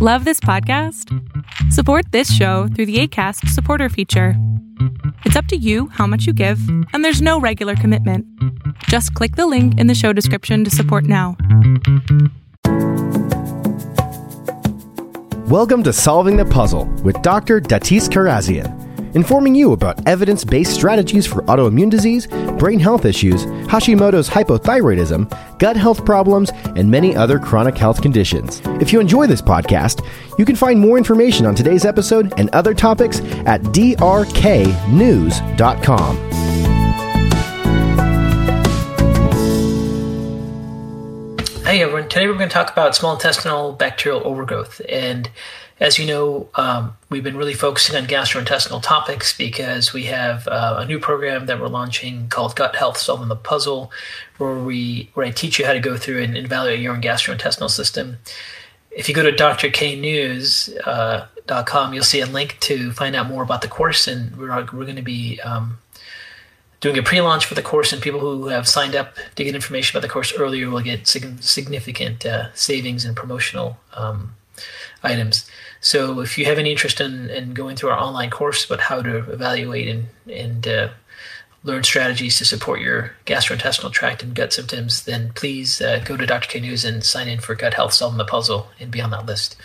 Love this podcast? Support this show through the ACAST supporter feature. It's up to you how much you give, and there's no regular commitment. Just click the link in the show description to support now. Welcome to Solving the Puzzle with Dr. Datis Kharrazian informing you about evidence based strategies for autoimmune disease, brain health issues, Hashimoto's hypothyroidism, gut health problems, and many other chronic health conditions. If you enjoy this podcast, you can find more information on today's episode and other topics at drknews.com. Hey everyone, today we're going to talk about small intestinal bacterial overgrowth. And as you know, um, we've been really focusing on gastrointestinal topics because we have uh, a new program that we're launching called Gut Health Solving the Puzzle, where we where I teach you how to go through and evaluate your own gastrointestinal system. If you go to drknews.com, uh, you'll see a link to find out more about the course, and we're we're going to be um, doing a pre-launch for the course, and people who have signed up to get information about the course earlier will get significant uh, savings and promotional um, items. So if you have any interest in, in going through our online course about how to evaluate and, and uh, learn strategies to support your gastrointestinal tract and gut symptoms, then please uh, go to Dr. K News and sign in for Gut Health Solving the Puzzle and be on that list.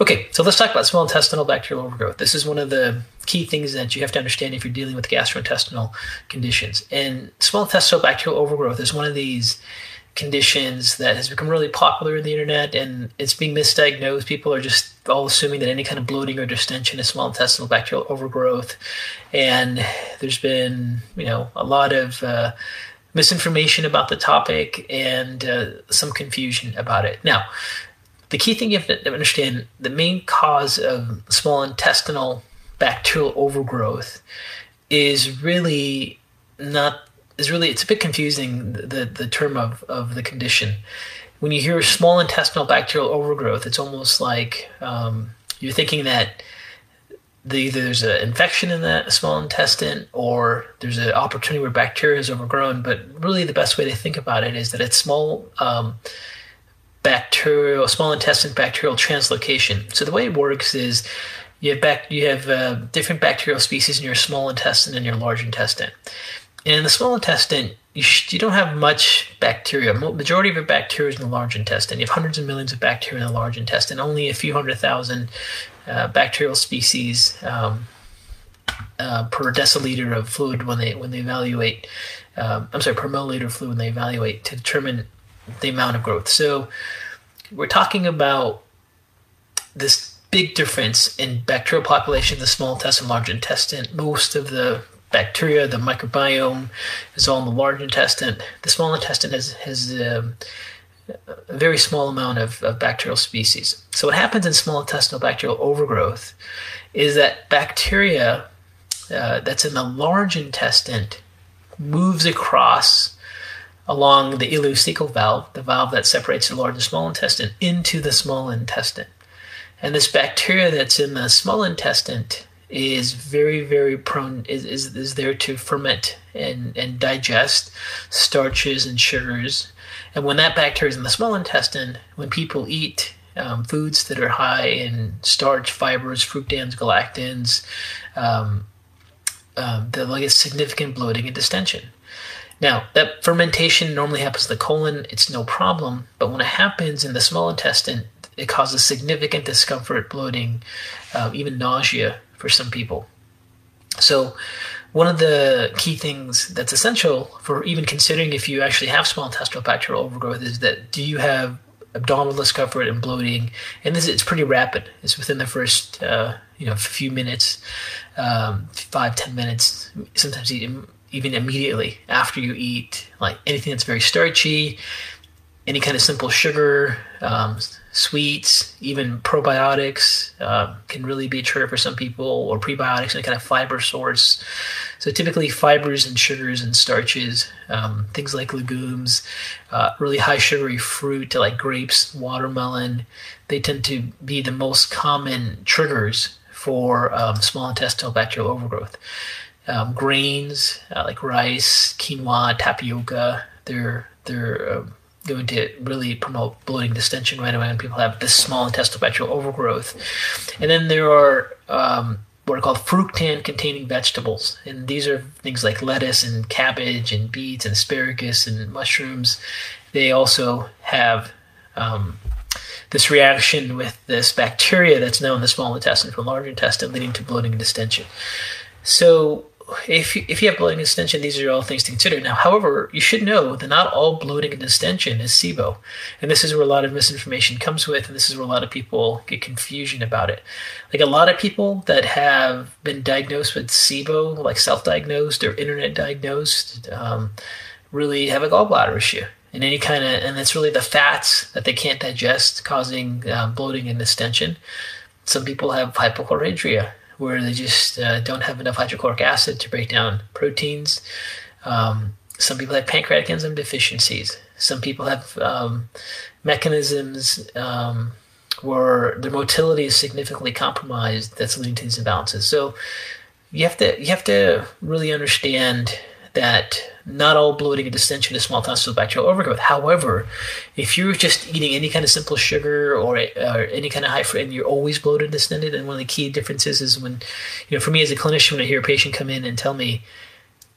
Okay, so let's talk about small intestinal bacterial overgrowth. This is one of the key things that you have to understand if you're dealing with gastrointestinal conditions. And small intestinal bacterial overgrowth is one of these conditions that has become really popular in the internet and it's being misdiagnosed. People are just all assuming that any kind of bloating or distension is small intestinal bacterial overgrowth. And there's been, you know, a lot of uh, misinformation about the topic and uh, some confusion about it. Now, the key thing you have to understand the main cause of small intestinal bacterial overgrowth is really not is really it's a bit confusing the the term of of the condition. When you hear small intestinal bacterial overgrowth, it's almost like um, you're thinking that the, either there's an infection in that small intestine or there's an opportunity where bacteria is overgrown. But really, the best way to think about it is that it's small um, bacterial, small intestine bacterial translocation. So the way it works is you have you have uh, different bacterial species in your small intestine and your large intestine. In the small intestine, you, sh- you don't have much bacteria. Majority of your bacteria is in the large intestine. You have hundreds of millions of bacteria in the large intestine. Only a few hundred thousand uh, bacterial species um, uh, per deciliter of fluid when they when they evaluate. Um, I'm sorry, per milliliter of fluid when they evaluate to determine the amount of growth. So we're talking about this big difference in bacterial population, the small intestine, large intestine. Most of the bacteria, the microbiome is all in the large intestine. The small intestine has, has um, a very small amount of, of, bacterial species. So, what happens in small intestinal bacterial overgrowth is that bacteria uh, that's in the large intestine moves across along the ileocecal valve, the valve that separates the large and small intestine, into the small intestine. And this bacteria that's in the small intestine is very very prone is, is, is there to ferment and, and digest starches and sugars. And when that bacteria is in the small intestine when people eat um, foods that are high in starch fibers fructans galactans um, um, they'll get significant bloating and distension. Now that fermentation normally happens in the colon. It's no problem. But when it happens in the small intestine it causes significant discomfort bloating um, even nausea for some people. So, one of the key things that's essential for even considering if you actually have small intestinal bacterial overgrowth is that do you have abdominal discomfort and bloating? And this it's pretty rapid. It's within the first uh, you know few minutes, um, five ten minutes, sometimes even even immediately after you eat. Like anything that's very starchy, any kind of simple sugar, um, sweets, even probiotics uh, can really be a trigger for some people, or prebiotics, any kind of fiber source. So typically, fibers and sugars and starches, um, things like legumes, uh, really high sugary fruit like grapes, watermelon, they tend to be the most common triggers for um, small intestinal bacterial overgrowth. Um, grains uh, like rice, quinoa, tapioca, they're they're um, going to really promote bloating distension right away when people have this small intestinal bacterial overgrowth. And then there are um, what are called fructan containing vegetables. And these are things like lettuce and cabbage and beets and asparagus and mushrooms. They also have um, this reaction with this bacteria that's now in the small intestine from large intestine, leading to bloating and distension. So if you, if you have bloating and distension, these are all things to consider. Now, however, you should know that not all bloating and distension is SIBO, and this is where a lot of misinformation comes with, and this is where a lot of people get confusion about it. Like a lot of people that have been diagnosed with SIBO, like self-diagnosed or internet diagnosed, um, really have a gallbladder issue, and any kind of, and it's really the fats that they can't digest causing um, bloating and distension. Some people have hypochlorhydria where they just uh, don't have enough hydrochloric acid to break down proteins. Um, some people have pancreatic enzyme deficiencies. Some people have um, mechanisms um, where their motility is significantly compromised that's leading to these imbalances. So you have to you have to really understand that not all bloating and distension is small intestinal bacterial overgrowth. However, if you're just eating any kind of simple sugar or, or any kind of high fruit and you're always bloated and distended, and one of the key differences is when, you know, for me as a clinician, when I hear a patient come in and tell me,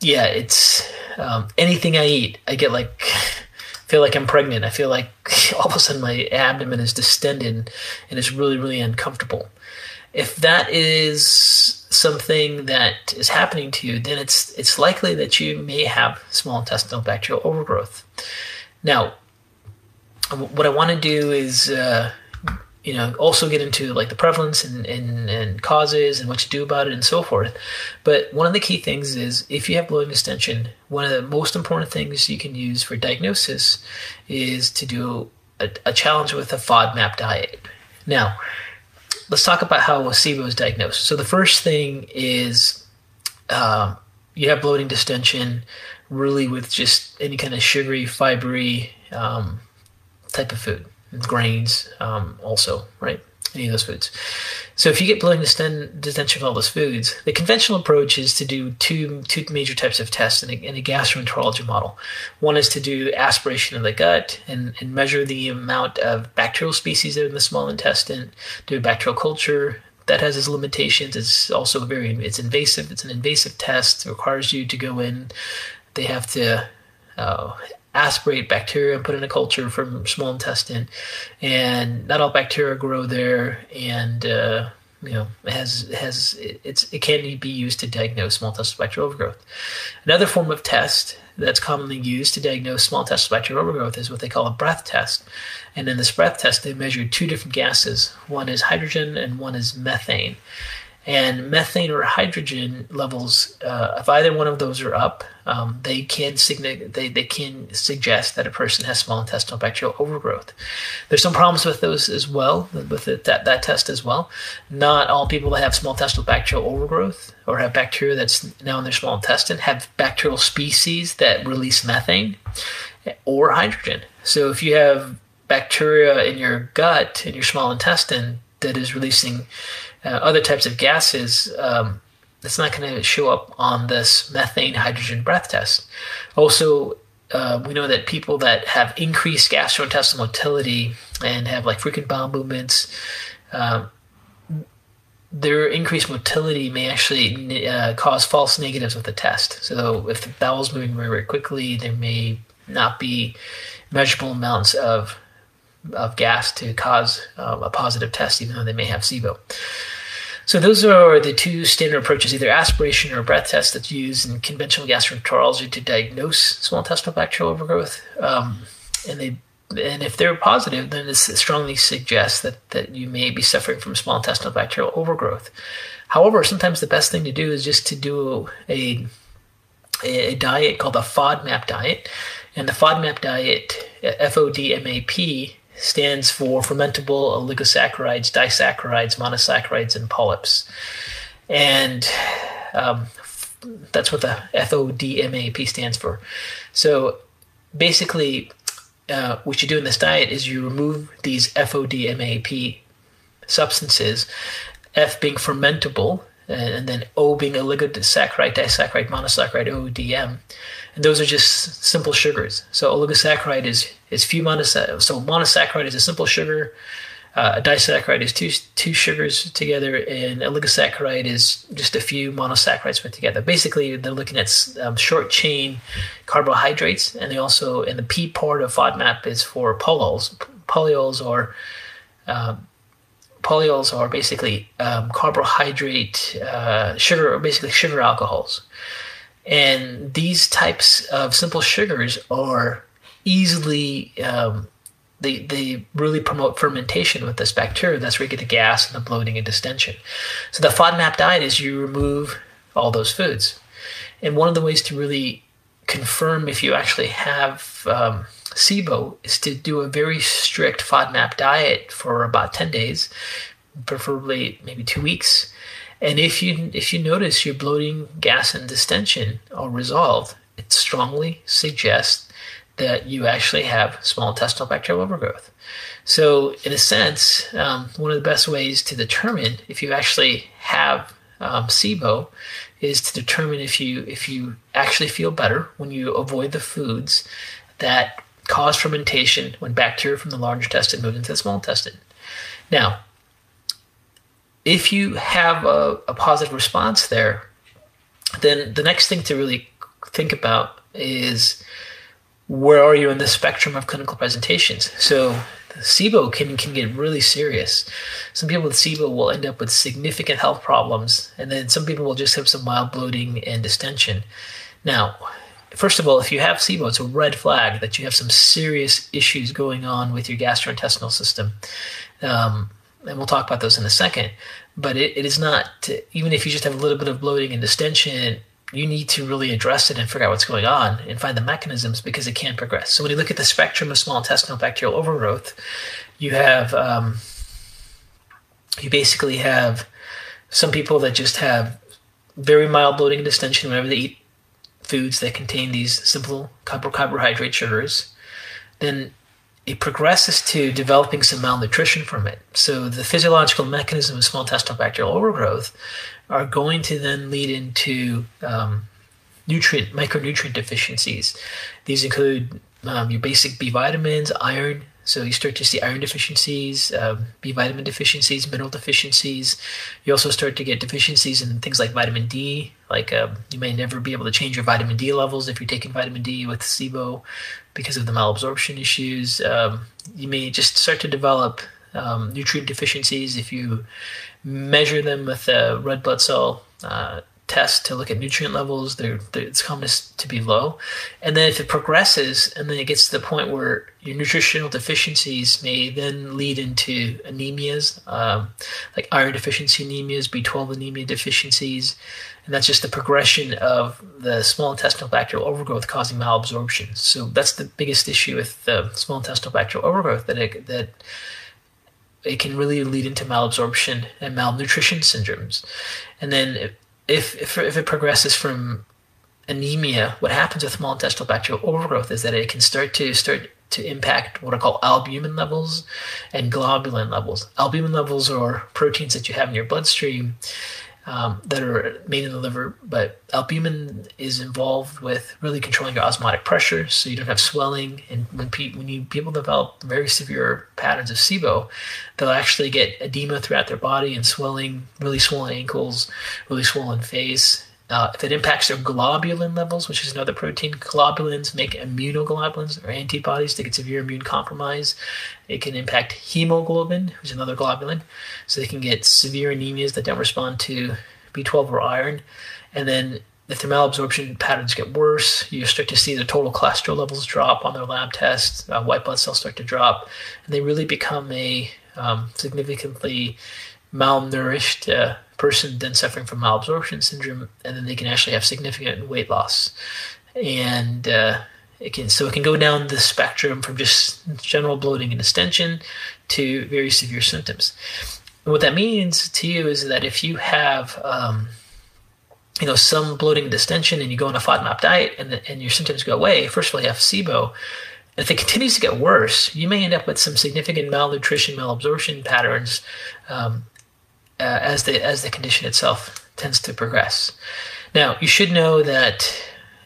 yeah, it's um, anything I eat, I get like, feel like I'm pregnant. I feel like all of a sudden my abdomen is distended and it's really, really uncomfortable. If that is something that is happening to you, then it's it's likely that you may have small intestinal bacterial overgrowth. Now, what I want to do is, uh, you know, also get into like the prevalence and, and, and causes and what to do about it and so forth. But one of the key things is if you have bloating distension, one of the most important things you can use for diagnosis is to do a, a challenge with a FODMAP diet. Now, let's talk about how SIBO is diagnosed. So the first thing is um, you have bloating distension, really with just any kind of sugary, fibery um, type of food, grains um, also, right? Any of those foods. So if you get bloating distension from all those foods, the conventional approach is to do two two major types of tests in a, in a gastroenterology model. One is to do aspiration of the gut and, and measure the amount of bacterial species that are in the small intestine, do a bacterial culture, that has its limitations. It's also very it's invasive. It's an invasive test. It requires you to go in. They have to uh, aspirate bacteria and put in a culture from small intestine, and not all bacteria grow there, and uh, you know has has it's it can be used to diagnose small intestinal bacterial overgrowth. Another form of test that's commonly used to diagnose small intestinal bacterial overgrowth is what they call a breath test. And in this breath test, they measure two different gases. One is hydrogen and one is methane and methane or hydrogen levels, uh, if either one of those are up, um, they can signi- they, they can suggest that a person has small intestinal bacterial overgrowth. There's some problems with those as well, with it, that, that test as well. Not all people that have small intestinal bacterial overgrowth or have bacteria that's now in their small intestine have bacterial species that release methane or hydrogen. So if you have bacteria in your gut, in your small intestine, that is releasing uh, other types of gases, um, it's not going to show up on this methane hydrogen breath test. Also, uh, we know that people that have increased gastrointestinal motility and have like frequent bowel movements, um, their increased motility may actually uh, cause false negatives with the test. So if the bowel's moving very, very quickly, there may not be measurable amounts of of gas to cause um, a positive test, even though they may have SIBO. So those are the two standard approaches, either aspiration or breath test that's used in conventional gastroenterology to diagnose small intestinal bacterial overgrowth. Um, and they and if they're positive, then it strongly suggests that, that you may be suffering from small intestinal bacterial overgrowth. However, sometimes the best thing to do is just to do a, a diet called the FODMAP diet. And the FODMAP diet, F O D M A P, stands for fermentable oligosaccharides, disaccharides, monosaccharides, and polyols. And um, that's what the FODMAP stands for. So basically, uh, what you do in this diet is you remove these FODMAP substances, F being fermentable, and then O being oligosaccharide, disaccharide, monosaccharide, ODM. And those are just simple sugars. So oligosaccharide is is few monosaccharide. So monosaccharide is a simple sugar. Uh, a disaccharide is two two sugars together, and oligosaccharide is just a few monosaccharides put together. Basically, they're looking at um, short chain carbohydrates, and they also and the P part of FODMAP is for polyols. Polyols or um, polyols are basically um, carbohydrate uh, sugar, or basically sugar alcohols, and these types of simple sugars are easily um, they, they really promote fermentation with this bacteria. That's where you get the gas and the bloating and distension. So the FODMAP diet is you remove all those foods. And one of the ways to really confirm if you actually have um, SIBO is to do a very strict FODMAP diet for about 10 days, preferably maybe two weeks. And if you if you notice your bloating, gas, and distension are resolved, it strongly suggests that you actually have small intestinal bacterial overgrowth. So, in a sense, um, one of the best ways to determine if you actually have um, SIBO is to determine if you if you actually feel better when you avoid the foods that cause fermentation when bacteria from the large intestine move into the small intestine. Now, if you have a, a positive response there, then the next thing to really think about is where are you in the spectrum of clinical presentations? So SIBO can, can get really serious. Some people with SIBO will end up with significant health problems, and then some people will just have some mild bloating and distension. Now, first of all, if you have SIBO, it's a red flag that you have some serious issues going on with your gastrointestinal system. Um, and we'll talk about those in a second. But it, it is not, even if you just have a little bit of bloating and distension, you need to really address it and figure out what's going on and find the mechanisms because it can progress. So when you look at the spectrum of small intestinal bacterial overgrowth, you have um, you basically have some people that just have very mild bloating and distension whenever they eat foods that contain these simple carbohydrate sugars. Then it progresses to developing some malnutrition from it. So the physiological mechanism of small intestinal bacterial overgrowth are going to then lead into um, nutrient micronutrient deficiencies. These include um, your basic B vitamins, iron. So you start to see iron deficiencies, um, B vitamin deficiencies, mineral deficiencies. You also start to get deficiencies in things like vitamin D. Like um, you may never be able to change your vitamin D levels if you're taking vitamin D with SIBO because of the malabsorption issues. Um, you may just start to develop um, nutrient deficiencies if you measure them with a red blood cell uh, test to look at nutrient levels. They're, they're, it's common to be low. And then if it progresses and then it gets to the point where your nutritional deficiencies may then lead into anemias, um, like iron deficiency anemias, B12 anemia deficiencies. And that's just the progression of the small intestinal bacterial overgrowth causing malabsorption. So that's the biggest issue with the small intestinal bacterial overgrowth that it, that it can really lead into malabsorption and malnutrition syndromes. And then if, if, if it progresses from anemia, what happens with small intestinal bacterial overgrowth is that it can start to start to impact what are called albumin levels and globulin levels. Albumin levels are proteins that you have in your bloodstream um, that are made in the liver, but albumin is involved with really controlling your osmotic pressure, so you don't have swelling. And when, pe- when you, people develop very severe patterns of SIBO, they'll actually get edema throughout their body and swelling, really swollen ankles, really swollen face, uh, if it impacts their globulin levels, which is another protein, globulins make immunoglobulins or antibodies to get severe immune compromise. It can impact hemoglobin, which is another globulin, so they can get severe anemias that don't respond to B12 or iron. And then if their malabsorption patterns get worse, you start to see the total cholesterol levels drop on their lab tests, uh, white blood cells start to drop, and they really become a um, significantly malnourished uh, person then suffering from malabsorption syndrome, and then they can actually have significant weight loss. And uh, it can so it can go down the spectrum from just general bloating and distension to very severe symptoms. And what that means to you is that if you have um, you know some bloating and distension and you go on a FODMAP diet and, the, and your symptoms go away, first of all you have SIBO. If it continues to get worse, you may end up with some significant malnutrition, malabsorption patterns um, uh, as the as the condition itself tends to progress. Now, you should know that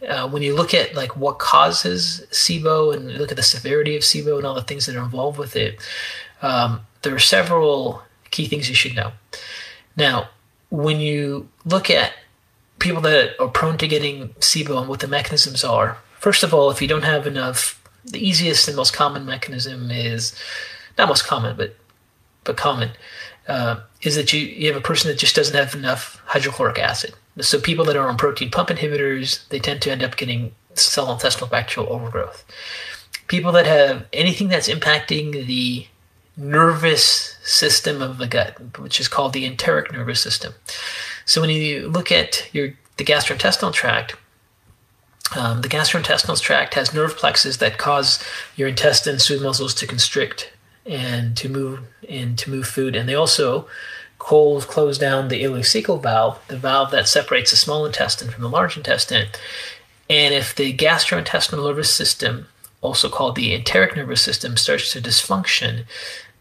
uh, when you look at like what causes SIBO and look at the severity of SIBO and all the things that are involved with it, um, there are several key things you should know. Now, when you look at people that are prone to getting SIBO and what the mechanisms are, first of all, if you don't have enough, the easiest and most common mechanism is not most common, but but common uh, is that you, you have a person that just doesn't have enough hydrochloric acid. So people that are on protein pump inhibitors, they tend to end up getting cell intestinal bacterial overgrowth. People that have anything that's impacting the nervous system of the gut, which is called the enteric nervous system. So when you look at your the gastrointestinal tract, um, the gastrointestinal tract has nerve plexes that cause your intestines, smooth muscles to constrict and to move and to move food. And they also close, close down the ileocecal valve, the valve that separates the small intestine from the large intestine. And if the gastrointestinal nervous system, also called the enteric nervous system, starts to dysfunction,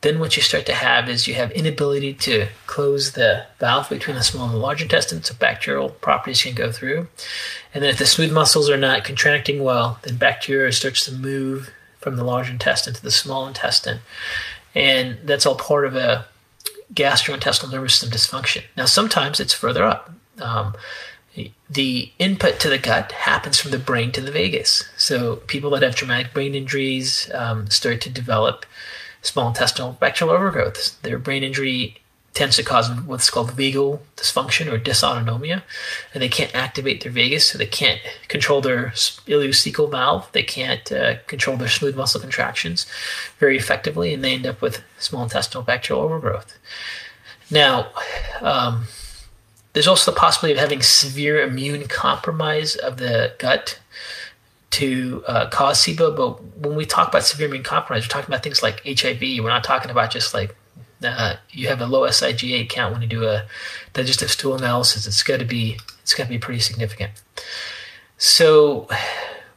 then what you start to have is you have inability to close the valve between the small and the large intestine, so bacterial properties can go through. And then if the smooth muscles are not contracting well, then bacteria starts to move from the large intestine to the small intestine. And that's all part of a gastrointestinal nervous system dysfunction. Now, sometimes it's further up. Um, the input to the gut happens from the brain to the vagus. So, people that have traumatic brain injuries um, start to develop small intestinal bacterial overgrowth. Their brain injury tends to cause what's called vagal dysfunction or dysautonomia, and they can't activate their vagus, so they can't control their ileocecal valve. They can't uh, control their smooth muscle contractions very effectively, and they end up with small intestinal bacterial overgrowth. Now, um, there's also the possibility of having severe immune compromise of the gut to uh, cause SIBO. But when we talk about severe immune compromise, we're talking about things like HIV. We're not talking about just like uh, you have a low SIGA count when you do a digestive stool analysis. It's got to be it's got to be pretty significant. So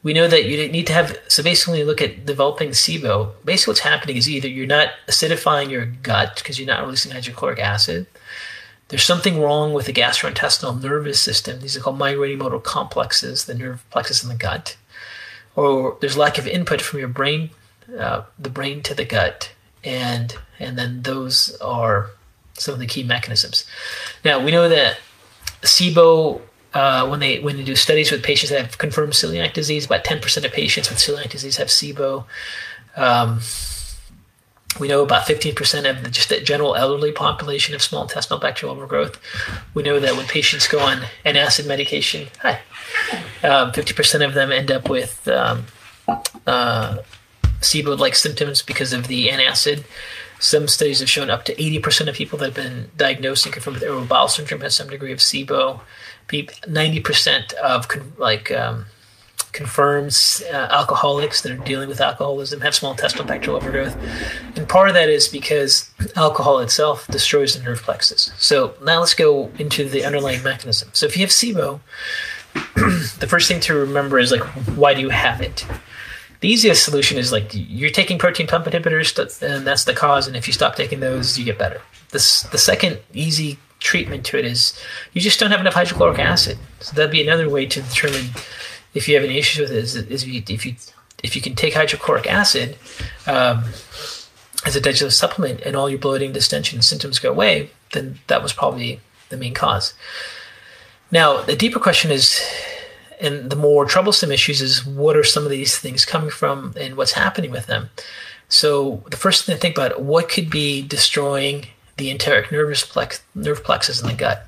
we know that you need to have. So basically, look at developing SIBO. Basically, what's happening is either you're not acidifying your gut because you're not releasing hydrochloric acid. There's something wrong with the gastrointestinal nervous system. These are called migrating motor complexes, the nerve plexus in the gut. Or there's lack of input from your brain, uh, the brain to the gut and and then those are some of the key mechanisms. Now we know that SIBO uh, when they when they do studies with patients that have confirmed celiac disease, about ten percent of patients with celiac disease have SIBO. Um, we know about 15% of the, just the general elderly population of small intestinal bacterial overgrowth. We know that when patients go on an acid medication, hi, um, 50% of them end up with um, uh, SIBO-like symptoms because of the antacid. Some studies have shown up to 80% of people that have been diagnosed and confirmed with irritable bowel syndrome has some degree of SIBO. 90% of like um, confirms uh, alcoholics that are dealing with alcoholism have small intestinal bacterial overgrowth. And part of that is because alcohol itself destroys the nerve plexus. So now let's go into the underlying mechanism. So if you have SIBO, the first thing to remember is like, why do you have it? The easiest solution is like you're taking protein pump inhibitors, and that's the cause. And if you stop taking those, you get better. This the second easy treatment to it is you just don't have enough hydrochloric acid. So that'd be another way to determine if you have any issues with it. Is, is if you if you if you can take hydrochloric acid um, as a digestive supplement and all your bloating, distension symptoms go away, then that was probably the main cause. Now, the deeper question is and the more troublesome issues is what are some of these things coming from and what's happening with them. So the first thing to think about what could be destroying the enteric nervous plex, nerve plexus in the gut.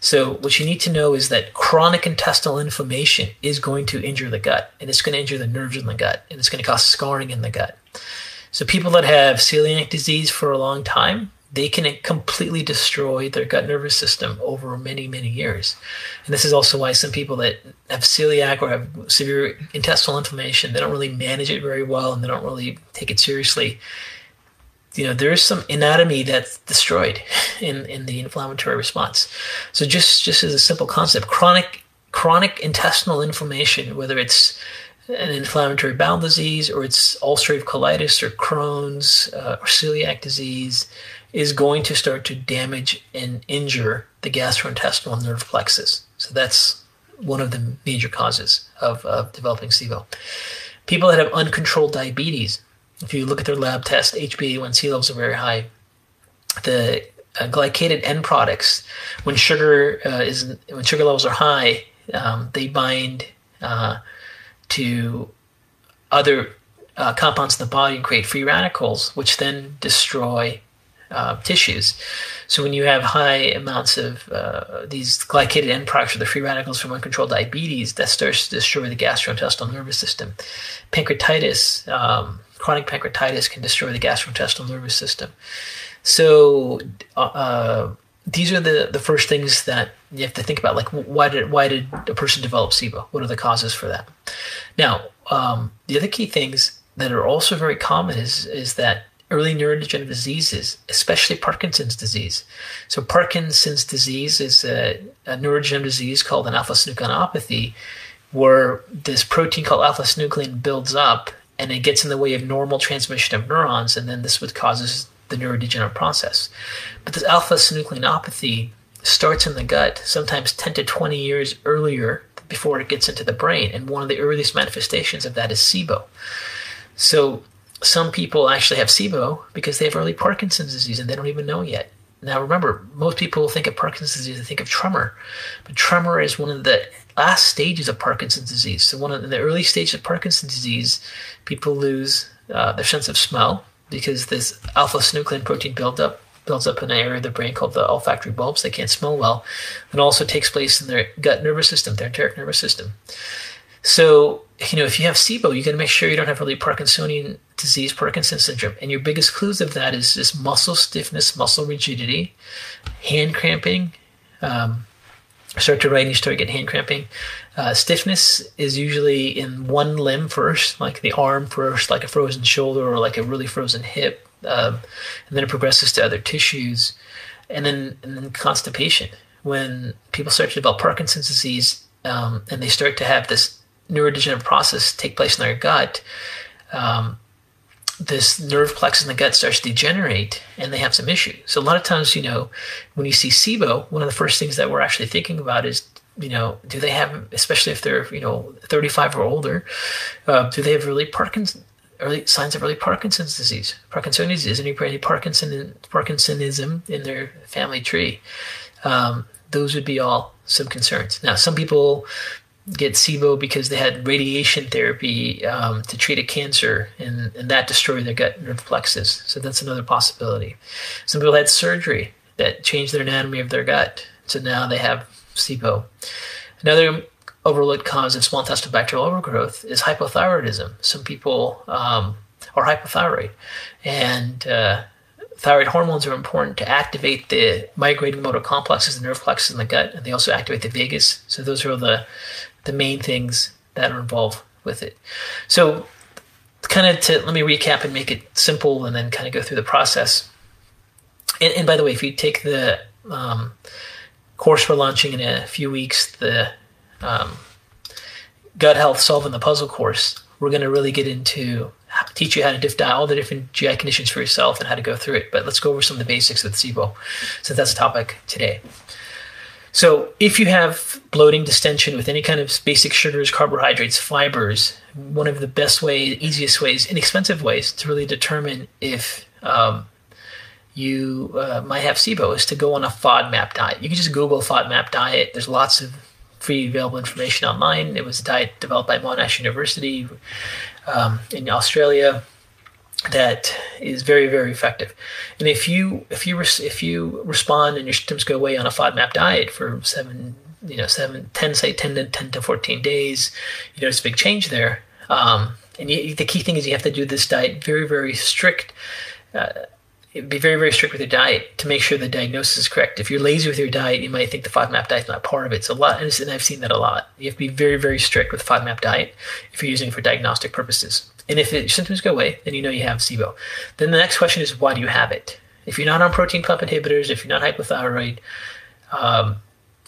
So what you need to know is that chronic intestinal inflammation is going to injure the gut, and it's going to injure the nerves in the gut, and it's going to cause scarring in the gut. So people that have celiac disease for a long time, they can completely destroy their gut nervous system over many, many years. And this is also why some people that have celiac or have severe intestinal inflammation, they don't really manage it very well and they don't really take it seriously. You know, there is some anatomy that's destroyed in, in the inflammatory response. So just just as a simple concept, chronic chronic intestinal inflammation, whether it's an inflammatory bowel disease or it's ulcerative colitis or Crohn's uh, or celiac disease, is going to start to damage and injure the gastrointestinal nerve plexus. So that's one of the major causes of, of developing SIBO. People that have uncontrolled diabetes, if you look at their lab test, HbA1c levels are very high. The uh, glycated end products, when sugar uh, is when sugar levels are high, um, they bind uh, to other uh, compounds in the body and create free radicals, which then destroy uh, tissues. So when you have high amounts of uh, these glycated end products or the free radicals from uncontrolled diabetes, that starts to destroy the gastrointestinal nervous system. Pancreatitis, um, chronic pancreatitis can destroy the gastrointestinal nervous system. So uh, uh, these are the, the first things that you have to think about. Like why did why did a person develop SIBO? What are the causes for that? Now, um, the other key things that are also very common is is that early neurodegenerative diseases, especially Parkinson's disease. So Parkinson's disease is a, a neurodegenerative disease called an alpha-synucleinopathy, where this protein called alpha-synuclein builds up and it gets in the way of normal transmission of neurons, and then this would causes the neurodegenerative process. But this alpha-synucleinopathy starts in the gut, sometimes 10 to 20 years earlier before it gets into the brain, and one of the earliest manifestations of that is SIBO. So some people actually have SIBO because they have early Parkinson's disease and they don't even know yet. Now, remember, most people think of Parkinson's disease, they think of tremor, but tremor is one of the last stages of Parkinson's disease. So, one of the early stages of Parkinson's disease, people lose uh, their sense of smell because this alpha synuclein protein buildup builds up in an area of the brain called the olfactory bulbs. They can't smell well. And also takes place in their gut nervous system, their enteric nervous system. So, you know, if you have SIBO, you got to make sure you don't have really Parkinsonian disease, Parkinson's syndrome. And your biggest clues of that is this muscle stiffness, muscle rigidity, hand cramping. Um, start to write and you start getting hand cramping. Uh, stiffness is usually in one limb first, like the arm first, like a frozen shoulder or like a really frozen hip. Um, and then it progresses to other tissues. And then, and then constipation. When people start to develop Parkinson's disease um, and they start to have this neurodegenerative process take place in their gut, um, this nerve plexus in the gut starts to degenerate and they have some issue. So a lot of times, you know, when you see SIBO, one of the first things that we're actually thinking about is, you know, do they have, especially if they're, you know, 35 or older, uh, do they have early Parkinson's, early signs of early Parkinson's disease, Parkinson's disease, any, any Parkinson, Parkinsonism in their family tree? Um, those would be all some concerns. Now, some people get SIBO because they had radiation therapy um, to treat a cancer, and, and that destroyed their gut nerve plexus. So that's another possibility. Some people had surgery that changed their anatomy of their gut, so now they have SIBO. Another overlooked cause of small intestinal bacterial overgrowth is hypothyroidism. Some people um, are hypothyroid, and uh, thyroid hormones are important to activate the migrating motor complexes, the nerve plexus in the gut, and they also activate the vagus. So those are the the main things that are involved with it. So, kind of to let me recap and make it simple, and then kind of go through the process. And, and by the way, if you take the um, course we're launching in a few weeks, the um, gut health solving the puzzle course, we're going to really get into teach you how to diff all the different GI conditions for yourself and how to go through it. But let's go over some of the basics with SIBO, since that's the topic today. So, if you have bloating, distension with any kind of basic sugars, carbohydrates, fibers, one of the best ways, easiest ways, inexpensive ways to really determine if um, you uh, might have SIBO is to go on a FODMAP diet. You can just Google FODMAP diet. There's lots of free available information online. It was a diet developed by Monash University um, in Australia that is very very effective. And if you if you if you respond and your symptoms go away on a FODMAP diet for seven you know seven ten say 10 to 10 to 14 days, you notice a big change there. Um, and you, the key thing is you have to do this diet very very strict. Uh, be very, very strict with your diet to make sure the diagnosis is correct. If you're lazy with your diet, you might think the FODMAP diet is not part of it. It's a lot, and I've seen that a lot. You have to be very, very strict with FODMAP diet if you're using it for diagnostic purposes. And if it, symptoms go away, then you know you have SIBO. Then the next question is, why do you have it? If you're not on protein pump inhibitors, if you're not hypothyroid, um,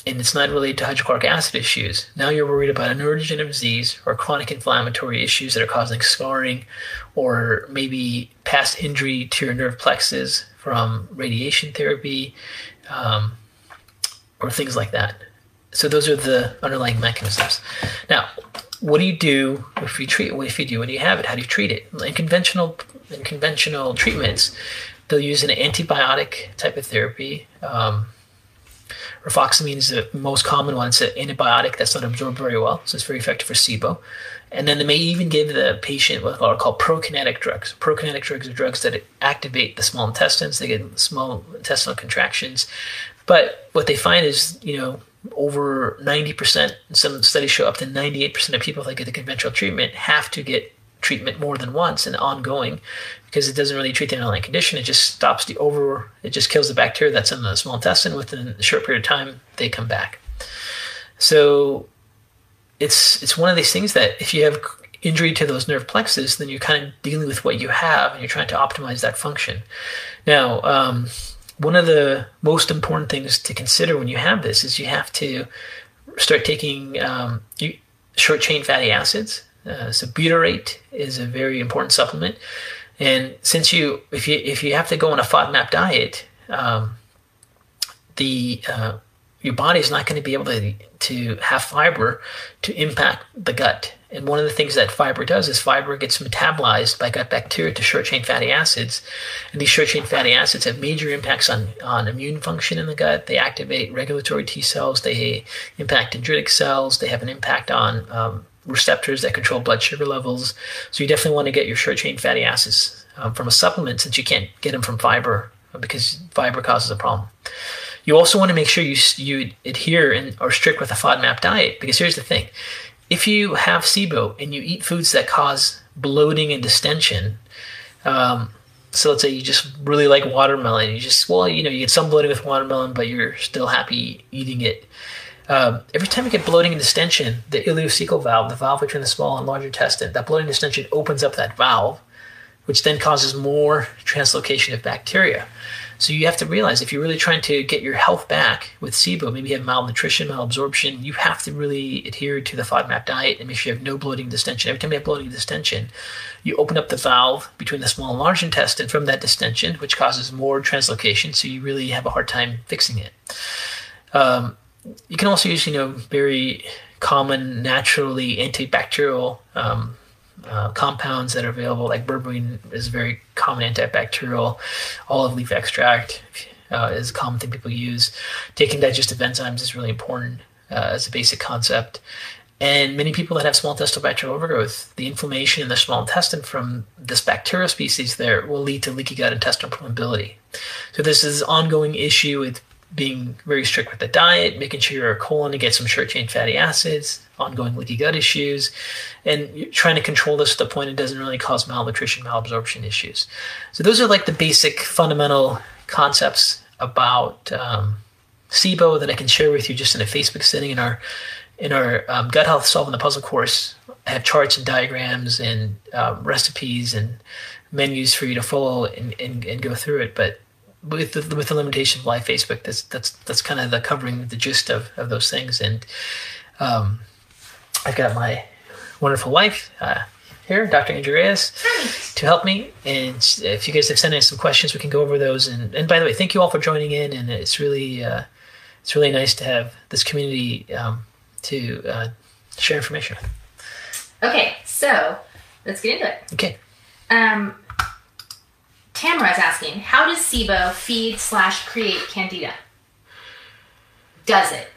and it's not related to hydrochloric acid issues, now you're worried about a neurodegenerative disease or chronic inflammatory issues that are causing scarring or maybe past injury to your nerve plexus from radiation therapy, um, or things like that. So those are the underlying mechanisms. Now, what do you do if you treat? What if you do when you have it, how do you treat it? In conventional in conventional treatments, they'll use an antibiotic type of therapy. Um, is the most common one. It's an antibiotic that's not absorbed very well, so it's very effective for SIBO. And then they may even give the patient what are called prokinetic drugs. Prokinetic drugs are drugs that activate the small intestines. They get small intestinal contractions. But what they find is, you know, over 90%, some studies show up to 98% of people that get the conventional treatment have to get treatment more than once and ongoing because it doesn't really treat the underlying condition. It just stops the over, it just kills the bacteria that's in the small intestine. Within a short period of time, they come back. So it's it's one of these things that if you have injury to those nerve plexus, then you're kind of dealing with what you have and you're trying to optimize that function. Now, um, one of the most important things to consider when you have this is you have to start taking um, short chain fatty acids. Uh, so butyrate is a very important supplement, and since you if you if you have to go on a FODMAP diet, um, the uh, your body is not going to be able to to have fiber to impact the gut. And one of the things that fiber does is fiber gets metabolized by gut bacteria to short chain fatty acids. And these short chain fatty acids have major impacts on, on immune function in the gut. They activate regulatory T cells, they impact dendritic cells, they have an impact on um, receptors that control blood sugar levels. So you definitely want to get your short chain fatty acids um, from a supplement since you can't get them from fiber because fiber causes a problem. You also want to make sure you you adhere and are strict with a FODMAP diet because here's the thing: if you have SIBO and you eat foods that cause bloating and distension, um, so let's say you just really like watermelon, you just well, you know, you get some bloating with watermelon, but you're still happy eating it. Um, every time you get bloating and distension, the ileocecal valve, the valve between the small and large intestine, that bloating distension opens up that valve, which then causes more translocation of bacteria. So you have to realize if you're really trying to get your health back with SIBO, maybe you have malnutrition, malabsorption, you have to really adhere to the FODMAP diet and make sure you have no bloating distension. Every time you have bloating distension, you open up the valve between the small and large intestine from that distension, which causes more translocation. So you really have a hard time fixing it. Um, you can also use, you know, very common, naturally antibacterial um, uh, compounds that are available, like berberine is a very common antibacterial. Olive leaf extract uh, is a common thing people use. Taking digestive enzymes is really important uh, as a basic concept. And many people that have small intestinal bacterial overgrowth, the inflammation in the small intestine from this bacterial species there will lead to leaky gut intestinal permeability. So this is an ongoing issue with being very strict with the diet, making sure your colon to get some short chain fatty acids, ongoing leaky gut issues, and trying to control this to the point it doesn't really cause malnutrition, malabsorption issues. So those are like the basic fundamental concepts about um, SIBO that I can share with you just in a Facebook setting in our in our um, gut health solving the puzzle course. I have charts and diagrams and um, recipes and menus for you to follow and, and, and go through it, but with the, with the limitation of live Facebook, that's that's that's kind of the covering the gist of, of those things. And um, I've got my wonderful wife uh, here, Dr. Andreas, to help me. And if you guys have sent in some questions, we can go over those. And, and by the way, thank you all for joining in. And it's really uh, it's really nice to have this community um, to uh, share information. Okay, so let's get into it. Okay. Um, Tamara is asking, how does SIBO feed slash create candida? Does it?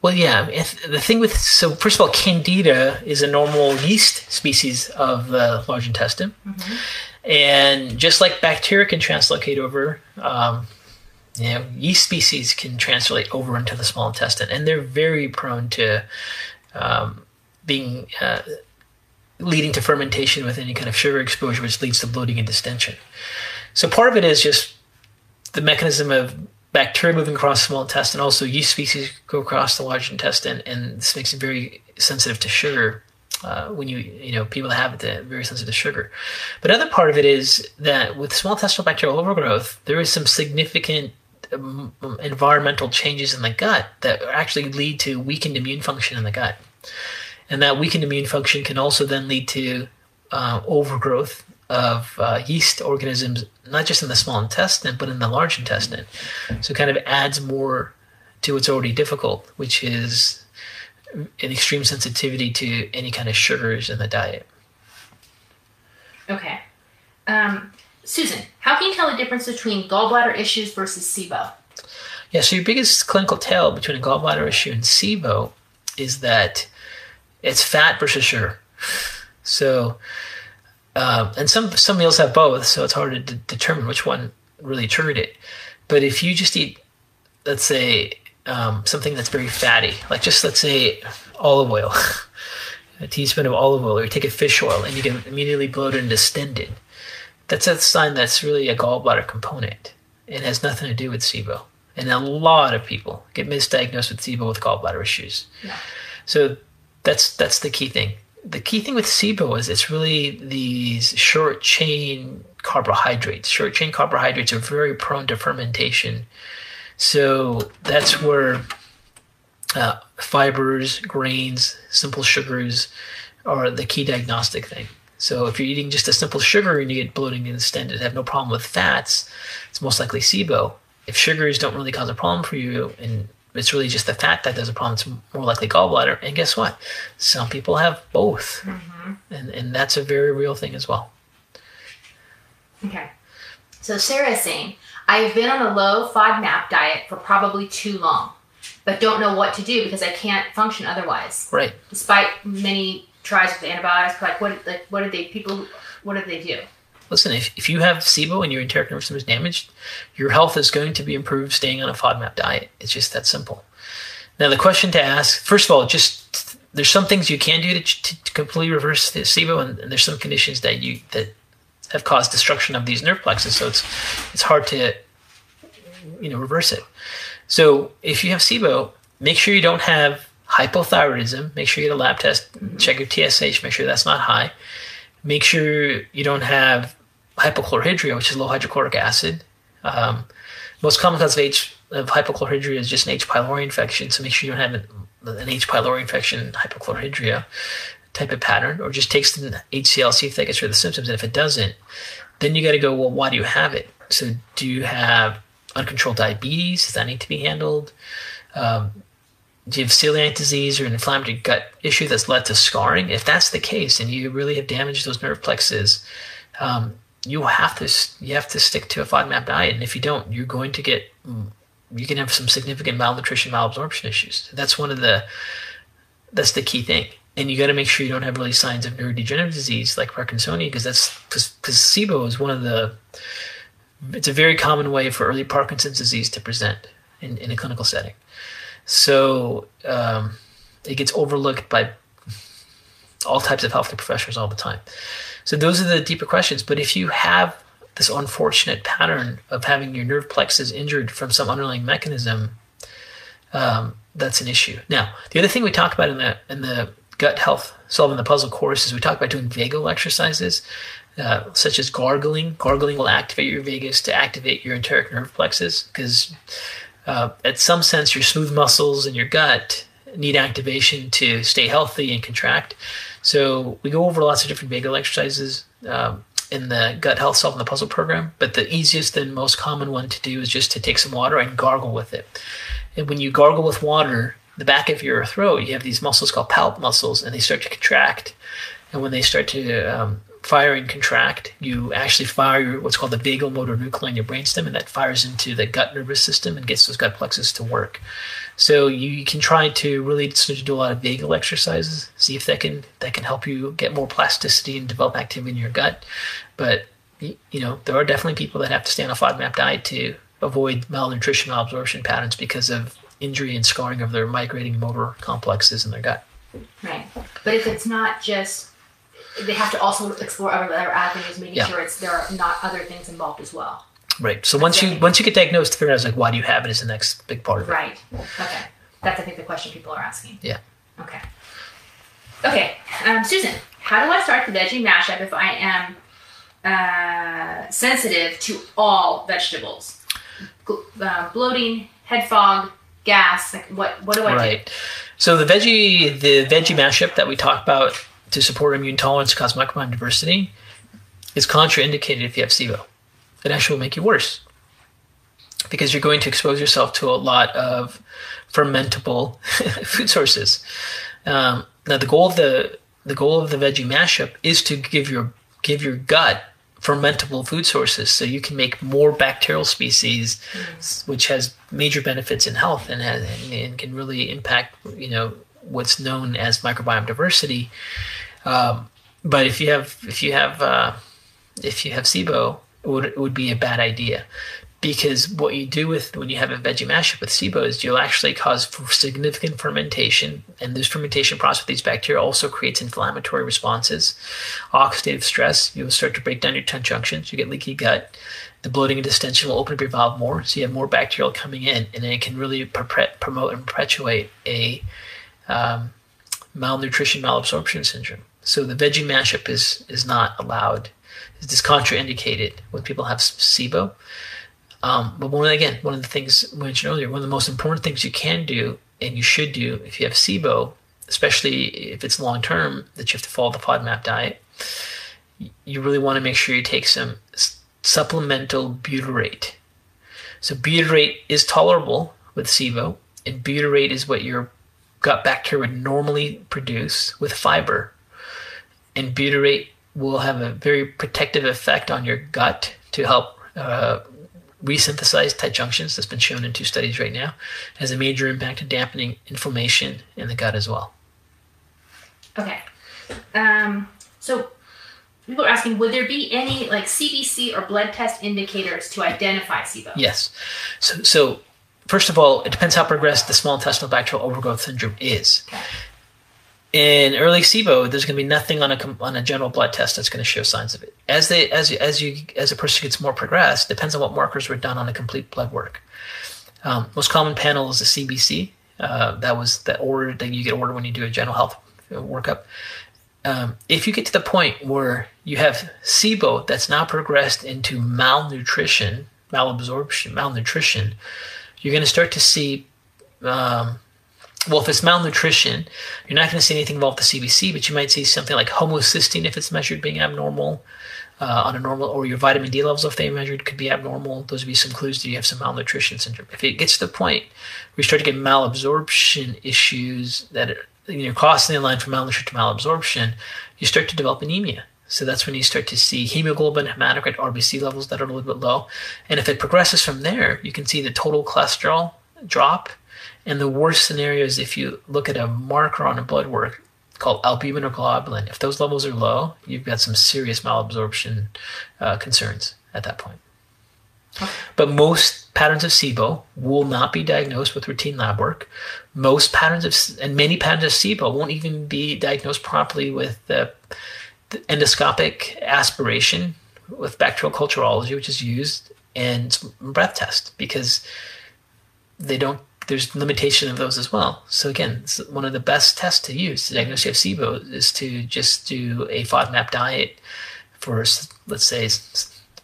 Well, yeah. The thing with so first of all, candida is a normal yeast species of the large intestine, mm-hmm. and just like bacteria can translocate over, um, you know, yeast species can translate over into the small intestine, and they're very prone to um, being uh, leading to fermentation with any kind of sugar exposure, which leads to bloating and distension. So part of it is just the mechanism of bacteria moving across the small intestine. Also, yeast species go across the large intestine, and this makes it very sensitive to sugar. Uh, when you you know people that have it, very sensitive to sugar. But another part of it is that with small intestinal bacterial overgrowth, there is some significant um, environmental changes in the gut that actually lead to weakened immune function in the gut, and that weakened immune function can also then lead to uh, overgrowth of uh, yeast organisms, not just in the small intestine, but in the large intestine. So it kind of adds more to what's already difficult, which is an extreme sensitivity to any kind of sugars in the diet. Okay. Um, Susan, how can you tell the difference between gallbladder issues versus SIBO? Yeah, so your biggest clinical tell between a gallbladder issue and SIBO is that it's fat versus sugar. So, um, and some some meals have both, so it's hard to d- determine which one really triggered it. But if you just eat, let's say, um, something that's very fatty, like just let's say olive oil, a teaspoon of olive oil, or you take a fish oil and you get immediately bloated and distended, that's a sign that's really a gallbladder component. It has nothing to do with SIBO. And a lot of people get misdiagnosed with SIBO with gallbladder issues. Yeah. So that's that's the key thing. The key thing with SIBO is it's really these short chain carbohydrates. Short chain carbohydrates are very prone to fermentation. So that's where uh, fibers, grains, simple sugars are the key diagnostic thing. So if you're eating just a simple sugar and you get bloating and distended, have no problem with fats, it's most likely SIBO. If sugars don't really cause a problem for you and it's really just the fat that does a problem, it's more likely gallbladder. And guess what? Some people have both. Mm-hmm. And, and that's a very real thing as well. Okay. So Sarah is saying, I've been on a low FODMAP diet for probably too long, but don't know what to do because I can't function otherwise. Right. Despite many tries with antibiotics, like what like what did they people what did they do? Listen, if, if you have SIBO and your enteric nervous system is damaged, your health is going to be improved staying on a FODMAP diet. It's just that simple. Now, the question to ask first of all, just there's some things you can do to, to, to completely reverse the SIBO, and, and there's some conditions that you that have caused destruction of these nerve plexus. So it's it's hard to you know reverse it. So if you have SIBO, make sure you don't have hypothyroidism. Make sure you get a lab test, mm-hmm. check your TSH, make sure that's not high. Make sure you don't have hypochlorhydria, which is low hydrochloric acid. Um, most common cause of H of hypochlorhydria is just an H. pylori infection. So make sure you don't have an, an H. pylori infection, hypochlorhydria type of pattern, or just takes the HCl, see if that gets rid of the symptoms. And if it doesn't, then you got to go, well, why do you have it? So do you have uncontrolled diabetes? Does that need to be handled? Um, do you have celiac disease or an inflammatory gut issue that's led to scarring? If that's the case, and you really have damaged those nerve plexes, um, you have to you have to stick to a FODMAP diet. And if you don't, you're going to get you can have some significant malnutrition, malabsorption issues. That's one of the that's the key thing. And you got to make sure you don't have really signs of neurodegenerative disease like Parkinsonism, because that's because placebo is one of the it's a very common way for early Parkinson's disease to present in, in a clinical setting. So um, it gets overlooked by all types of healthcare professionals all the time. So those are the deeper questions. But if you have this unfortunate pattern of having your nerve plexus injured from some underlying mechanism, um, that's an issue. Now, the other thing we talk about in the in the gut health solving the puzzle course is we talk about doing vagal exercises. Uh, such as gargling. Gargling will activate your vagus to activate your enteric nerve plexus because uh, at some sense, your smooth muscles in your gut need activation to stay healthy and contract. So we go over lots of different vagal exercises um, in the gut health solving the puzzle program. But the easiest and most common one to do is just to take some water and gargle with it. And when you gargle with water, the back of your throat, you have these muscles called palp muscles, and they start to contract. And when they start to um, fire and contract, you actually fire what's called the vagal motor nuclei in your brainstem, and that fires into the gut nervous system and gets those gut plexus to work. So you, can try to really sort of do a lot of vagal exercises, see if that can that can help you get more plasticity and develop activity in your gut. But you know there are definitely people that have to stay on a FODMAP diet to avoid malnutrition absorption patterns because of injury and scarring of their migrating motor complexes in their gut. Right. But if it's not just they have to also explore other avenues, making Yeah. sure it's there are not other things involved as well. Right. So once you once you get diagnosed, to figure out like why do you have it is the next big part of it. Right. Okay. That's I think the question people are asking. Yeah. Okay. Okay, um, Susan, how do I start the veggie mashup if I am uh, sensitive to all vegetables? Gl- uh, bloating, head fog, gas. Like what? What do I do? Right. So the veggie the veggie mashup that we talk about to support immune tolerance, cause microbiome diversity, is contraindicated if you have SIBO. It actually will make you worse because you're going to expose yourself to a lot of fermentable food sources. Um, now, the goal of the the goal of the veggie mashup is to give your give your gut fermentable food sources so you can make more bacterial species mm. which has major benefits in health and, has, and can really impact you know what's known as microbiome diversity um, but if you have if you have uh, if you have SIBO, would, would be a bad idea because what you do with when you have a veggie mashup with SIBO is you'll actually cause significant fermentation, and this fermentation process with these bacteria also creates inflammatory responses, oxidative stress. You'll start to break down your tongue junctions. You get leaky gut. The bloating and distension will open up your valve more, so you have more bacterial coming in, and it can really promote and perpetuate a um, malnutrition malabsorption syndrome. So the veggie mashup is is not allowed. It's contraindicated when people have SIBO. Um, but one again, one of the things I mentioned earlier, one of the most important things you can do and you should do if you have SIBO, especially if it's long term, that you have to follow the FODMAP diet. You really want to make sure you take some supplemental butyrate. So butyrate is tolerable with SIBO, and butyrate is what your gut bacteria would normally produce with fiber. And butyrate will have a very protective effect on your gut to help uh, resynthesize tight junctions. That's been shown in two studies right now. Has a major impact in dampening inflammation in the gut as well. Okay. Um, so people are asking would there be any like cbc or blood test indicators to identify sibo yes. So so first of all it depends how progressed the small intestinal bacterial overgrowth syndrome is. Okay in early SIBO, there's going to be nothing on a on a general blood test that's going to show signs of it. As they as as you as a person gets more progressed, depends on what markers were done on a complete blood work. Um, most common panel is the CBC. Uh, that was the order that you get ordered when you do a general health workup. Um, if you get to the point where you have SIBO that's now progressed into malnutrition, malabsorption, malnutrition, you're going to start to see um, well, if it's malnutrition, you're not going to see anything involved with the CBC, but you might see something like homocysteine if it's measured being abnormal uh, on a normal, or your vitamin D levels if they measured could be abnormal. Those would be some clues that you have some malnutrition syndrome. If it gets to the point where you start to get malabsorption issues that are, you know, crossing the line from malnutrition to malabsorption, you start to develop anemia. So that's when you start to see hemoglobin, hematocrit, RBC levels that are a little bit low. And if it progresses from there, you can see the total cholesterol drop and the worst scenario is if you look at a marker on a blood work called albumin or globulin. If those levels are low, you've got some serious malabsorption uh, concerns at that point. But most patterns of SIBO will not be diagnosed with routine lab work. Most patterns of, and many patterns of SIBO won't even be diagnosed properly with the, the endoscopic aspiration with bacterial culturology, which is used, and breath test because they don't there's limitation of those as well. So again, one of the best tests to use to diagnose you have SIBO is to just do a FODMAP diet for let's say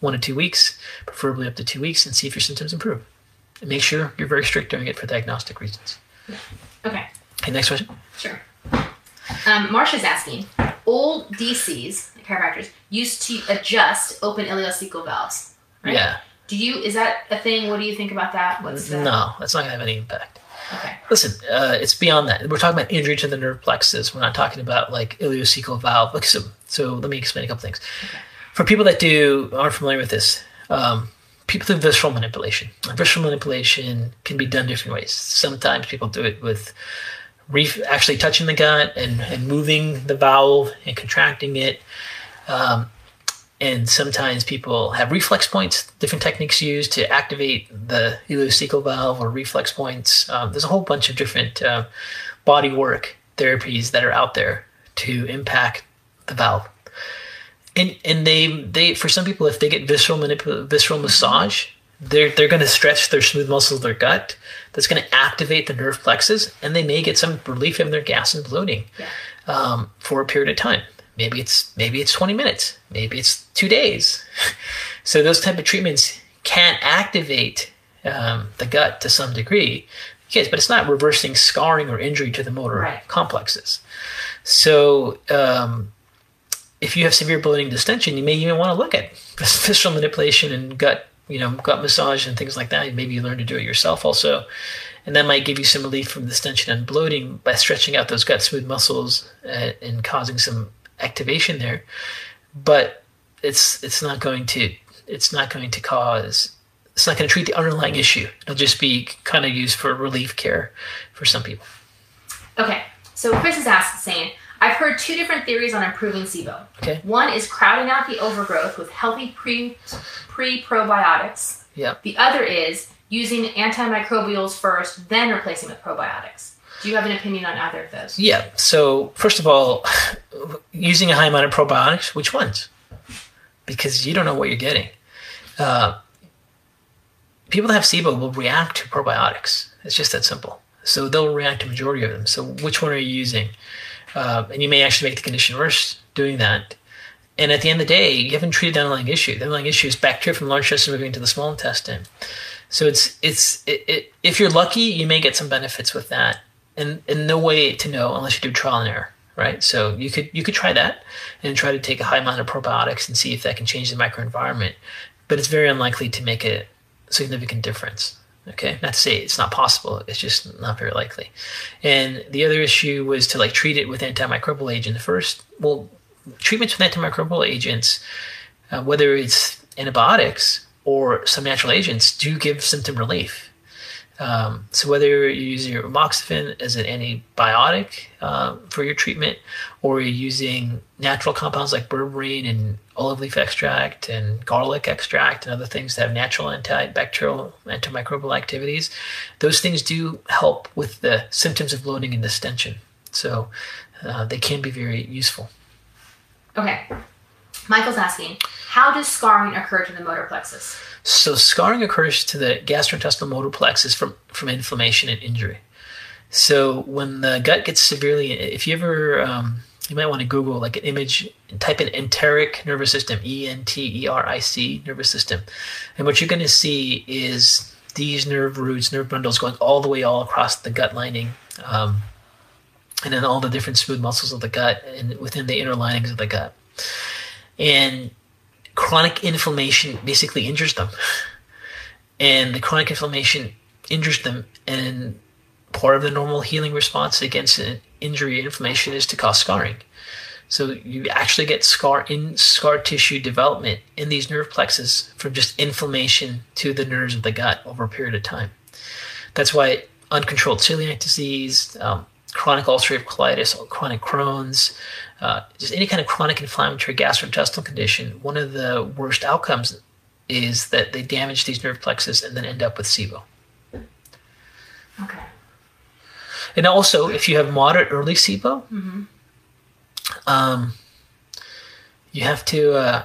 one to two weeks, preferably up to two weeks, and see if your symptoms improve. And make sure you're very strict during it for diagnostic reasons. Okay. Okay, next question. Sure. Um, Marsha's asking, old DCs, chiropractors, used to adjust open ileocecal valves. Right? Yeah. Do you is that a thing? What do you think about that? What's that? No, that's not gonna have any impact. Okay. Listen, uh, it's beyond that. We're talking about injury to the nerve plexus. We're not talking about like ileocecal valve. So, so let me explain a couple things. Okay. For people that do aren't familiar with this, um, people do visceral manipulation. Visceral manipulation can be done different ways. Sometimes people do it with re- actually touching the gut and, and moving the valve and contracting it. Um, and sometimes people have reflex points, different techniques used to activate the ileocecal valve or reflex points. Um, there's a whole bunch of different uh, body work therapies that are out there to impact the valve. And and they they for some people, if they get visceral manipul- visceral massage, they're they're going to stretch their smooth muscles of their gut. That's going to activate the nerve plexus, and they may get some relief in their gas and bloating yeah. um, for a period of time. Maybe it's maybe it's 20 minutes. Maybe it's two days. so those type of treatments can activate um, the gut to some degree. Yes, but it's not reversing scarring or injury to the motor right. complexes. So um, if you have severe bloating distension, you may even want to look at visceral manipulation and gut, you know, gut massage and things like that. Maybe you learn to do it yourself also. And that might give you some relief from distension and bloating by stretching out those gut smooth muscles and, and causing some activation there. But it's it's not going to it's not going to cause it's not going to treat the underlying issue. It'll just be kind of used for relief care for some people. Okay, so Chris is asking, saying, I've heard two different theories on improving SIBO. Okay. One is crowding out the overgrowth with healthy pre pre probiotics. Yep. The other is using antimicrobials first, then replacing with probiotics. Do you have an opinion on either of those? Yeah. So first of all, using a high amount of probiotics, which ones? Because you don't know what you're getting. Uh, people that have SIBO will react to probiotics. It's just that simple. So they'll react to majority of them. So which one are you using? Uh, and you may actually make the condition worse doing that. And at the end of the day, you haven't treated the underlying issue. The underlying issue is bacteria from large intestine moving into the small intestine. So it's it's it, it, if you're lucky, you may get some benefits with that, and and no way to know unless you do trial and error, right? So you could you could try that and try to take a high amount of probiotics and see if that can change the microenvironment, but it's very unlikely to make a significant difference. Okay, not to say it's not possible. It's just not very likely. And the other issue was to like treat it with antimicrobial agent. The first, well, treatments with antimicrobial agents, uh, whether it's antibiotics or some natural agents, do give symptom relief. Um, so whether you're using your amoxicillin as an antibiotic uh, for your treatment, or you're using natural compounds like berberine and olive leaf extract and garlic extract and other things that have natural antibacterial, antimicrobial activities, those things do help with the symptoms of bloating and distension. So uh, they can be very useful. Okay. Michael's asking, how does scarring occur to the motor plexus? So scarring occurs to the gastrointestinal motor plexus from, from inflammation and injury. So when the gut gets severely, if you ever, um, you might want to Google like an image type in enteric nervous system, E N T E R I C nervous system, and what you're going to see is these nerve roots, nerve bundles going all the way all across the gut lining, um, and then all the different smooth muscles of the gut and within the inner linings of the gut, and chronic inflammation basically injures them. And the chronic inflammation injures them, and part of the normal healing response against an injury inflammation is to cause scarring. So you actually get scar in scar tissue development in these nerve plexus from just inflammation to the nerves of the gut over a period of time. That's why uncontrolled celiac disease, um, chronic ulcerative colitis, chronic Crohn's, uh, just any kind of chronic inflammatory gastrointestinal condition, one of the worst outcomes is that they damage these nerve plexus and then end up with SIBO. Okay. And also, if you have moderate early SIBO, um, you have to uh,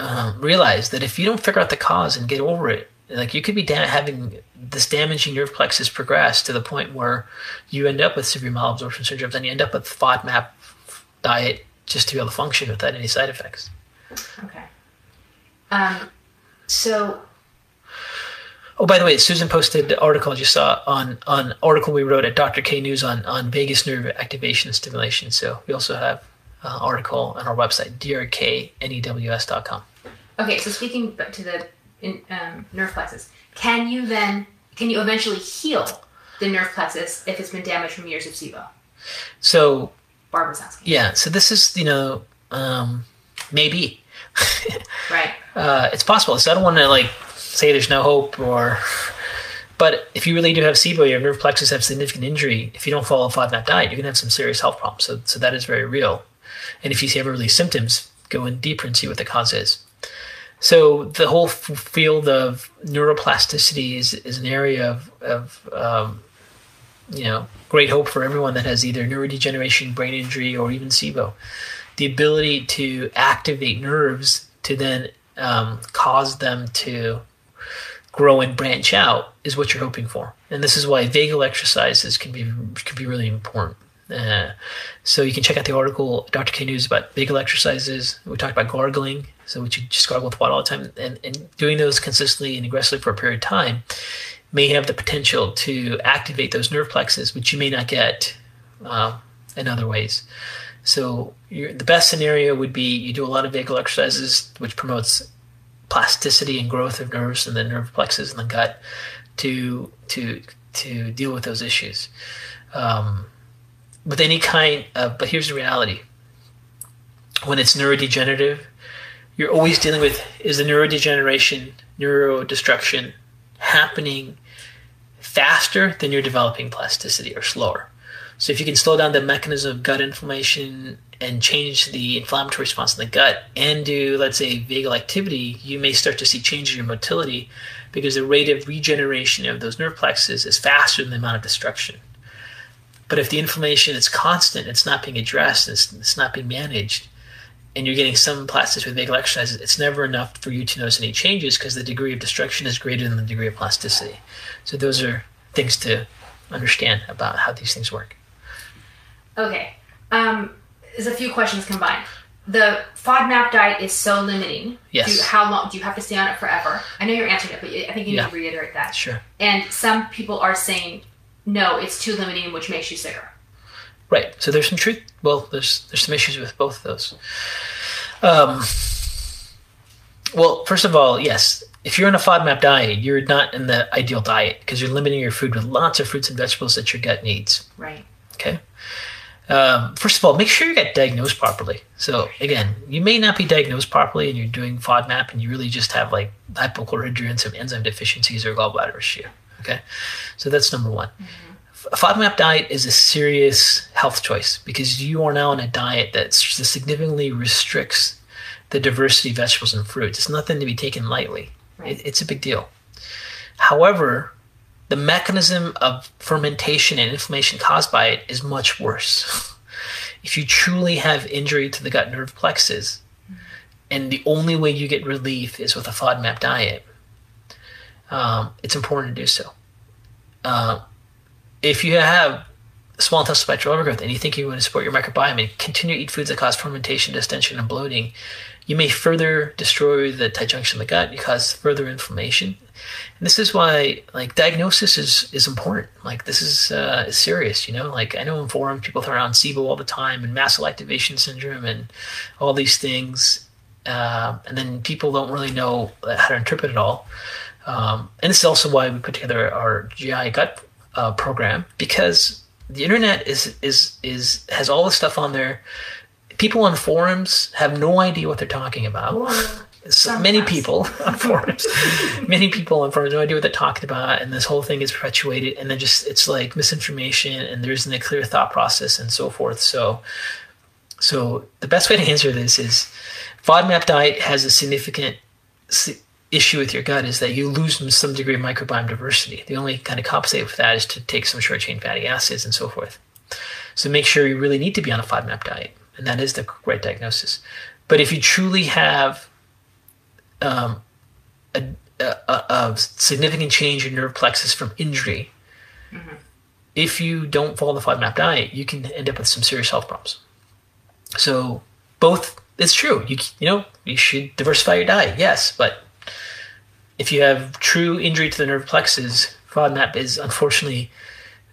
uh, realize that if you don't figure out the cause and get over it, like you could be da- having this damaging nerve plexus progress to the point where you end up with severe malabsorption syndromes and you end up with FODMAP diet just to be able to function without any side effects. Okay. Um, so, Oh, by the way, Susan posted the article you saw on on article we wrote at Dr. K News on on vagus nerve activation and stimulation. So we also have an article on our website drknews.com. okay, so speaking to the in, um, nerve plexus, can you then, can you eventually heal the nerve plexus if it's been damaged from years of SIBO? So Barbara's asking. yeah, so this is you know um, maybe Right. uh, it's possible. So I don't want to like say there's no hope or. But if you really do have SIBO, your nerve plexus have significant injury. If you don't follow a FODMAP diet, you're gonna have some serious health problems. So, so that is very real. And if you see ever early symptoms, go in deeper and see what the cause is. So the whole f- field of neuroplasticity is, is an area of, of um, you know great hope for everyone that has either neurodegeneration, brain injury, or even SIBO. The ability to activate nerves to then um, cause them to grow and branch out is what you're hoping for, and this is why vagal exercises can be can be really important. Uh, so you can check out the article Dr. K News about vagal exercises. We talked about gargling, so which you just gargle with water all the time, and, and doing those consistently and aggressively for a period of time may have the potential to activate those nerve plexes, which you may not get uh, in other ways. So the best scenario would be you do a lot of vagal exercises, which promotes plasticity and growth of nerves and the nerve plexus in the gut to to to deal with those issues. Um, with any kind of, but here's the reality: when it's neurodegenerative, you're always dealing with is the neurodegeneration, neurodestruction happening faster than you're developing plasticity or slower. So if you can slow down the mechanism of gut inflammation and change the inflammatory response in the gut and do, let's say, vagal activity, you may start to see changes in your motility because the rate of regeneration of those nerve plexus is faster than the amount of destruction. But if the inflammation is constant, it's not being addressed, it's, it's not being managed, and you're getting some plasticity with vagal exercises, it's never enough for you to notice any changes because the degree of destruction is greater than the degree of plasticity. So those are things to understand about how these things work. Okay. Um, there's a few questions combined. The FODMAP diet is so limiting. Yes. How long do you have to stay on it forever? I know you're answering it, but I think you Yeah. need to reiterate that. Sure. And some people are saying, no, it's too limiting, which makes you sicker. Right. So there's some truth. Well, there's there's some issues with both of those. Um, well, first of all, yes, if you're on a FODMAP diet, you're not in the ideal diet because you're limiting your food with lots of fruits and vegetables that your gut needs. Right. Okay. Um, first of all, make sure you get diagnosed properly. So again, you may not be diagnosed properly, and you're doing FODMAP, and you really just have like hypochlorhydria, some enzyme deficiencies, or gallbladder issue. Okay, so that's number one. A FODMAP diet is a serious health choice because you are now on a diet that significantly restricts the diversity of vegetables and fruits. It's nothing to be taken lightly. Right. It, it's a big deal. However, the mechanism of fermentation and inflammation caused by it is much worse. if you truly have injury to the gut nerve plexus, and the only way you get relief is with a FODMAP diet, um, it's important to do so. Uh, if you have small intestinal bacterial overgrowth and you think you want to support your microbiome and continue to eat foods that cause fermentation, distension, and bloating, you may further destroy the tight junction of the gut. You cause further inflammation. And this is why, like, diagnosis is is important. Like, this is uh, serious. You know, like I know in forums people throw around SIBO all the time and mast cell activation syndrome and all these things, uh, and then people don't really know how to interpret it all. Um, and this is also why we put together our GI gut uh, program because the internet is is is has all the stuff on there. People on forums have no idea what they're talking about. So many people on forums, many people on forums, no idea what they're talking about, and this whole thing is perpetuated, and then just it's like misinformation, and there isn't a clear thought process, and so forth. So, so the best way to answer this is, FODMAP diet has a significant issue with your gut is that you lose some degree of microbiome diversity. The only kind of compensate for that is to take some short chain fatty acids and so forth. So make sure you really need to be on a FODMAP diet, and that is the right diagnosis. But if you truly have um, a, a, a significant change in nerve plexus from injury, if you don't follow the FODMAP diet, you can end up with some serious health problems. So both, it's true. You you know you should diversify your diet, yes, but if you have true injury to the nerve plexus, FODMAP is unfortunately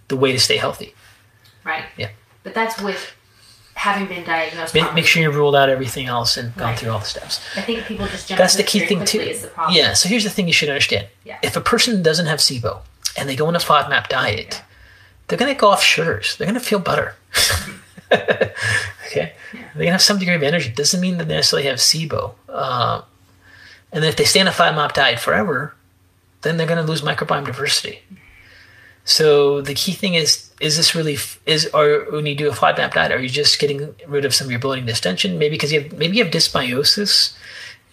the way to stay healthy. Right. Yeah. But that's with having been diagnosed. Make, make sure you ruled out everything else and gone Right. through all the steps. I think people just jump That's the key thing too. Is the problem. Yeah. So here's the thing you should understand. Yeah. If a person doesn't have SIBO and they go on a FODMAP diet, they're going to go off sugars. They're going to feel better. okay. They're going to have some degree of energy. Doesn't mean that they necessarily have SIBO. Uh, and then if they stay on a FODMAP diet forever, then they're going to lose microbiome diversity. So the key thing is: is this really is or when you do a FODMAP diet, are you just getting rid of some of your bloating distension? Maybe because you have maybe you have dysbiosis,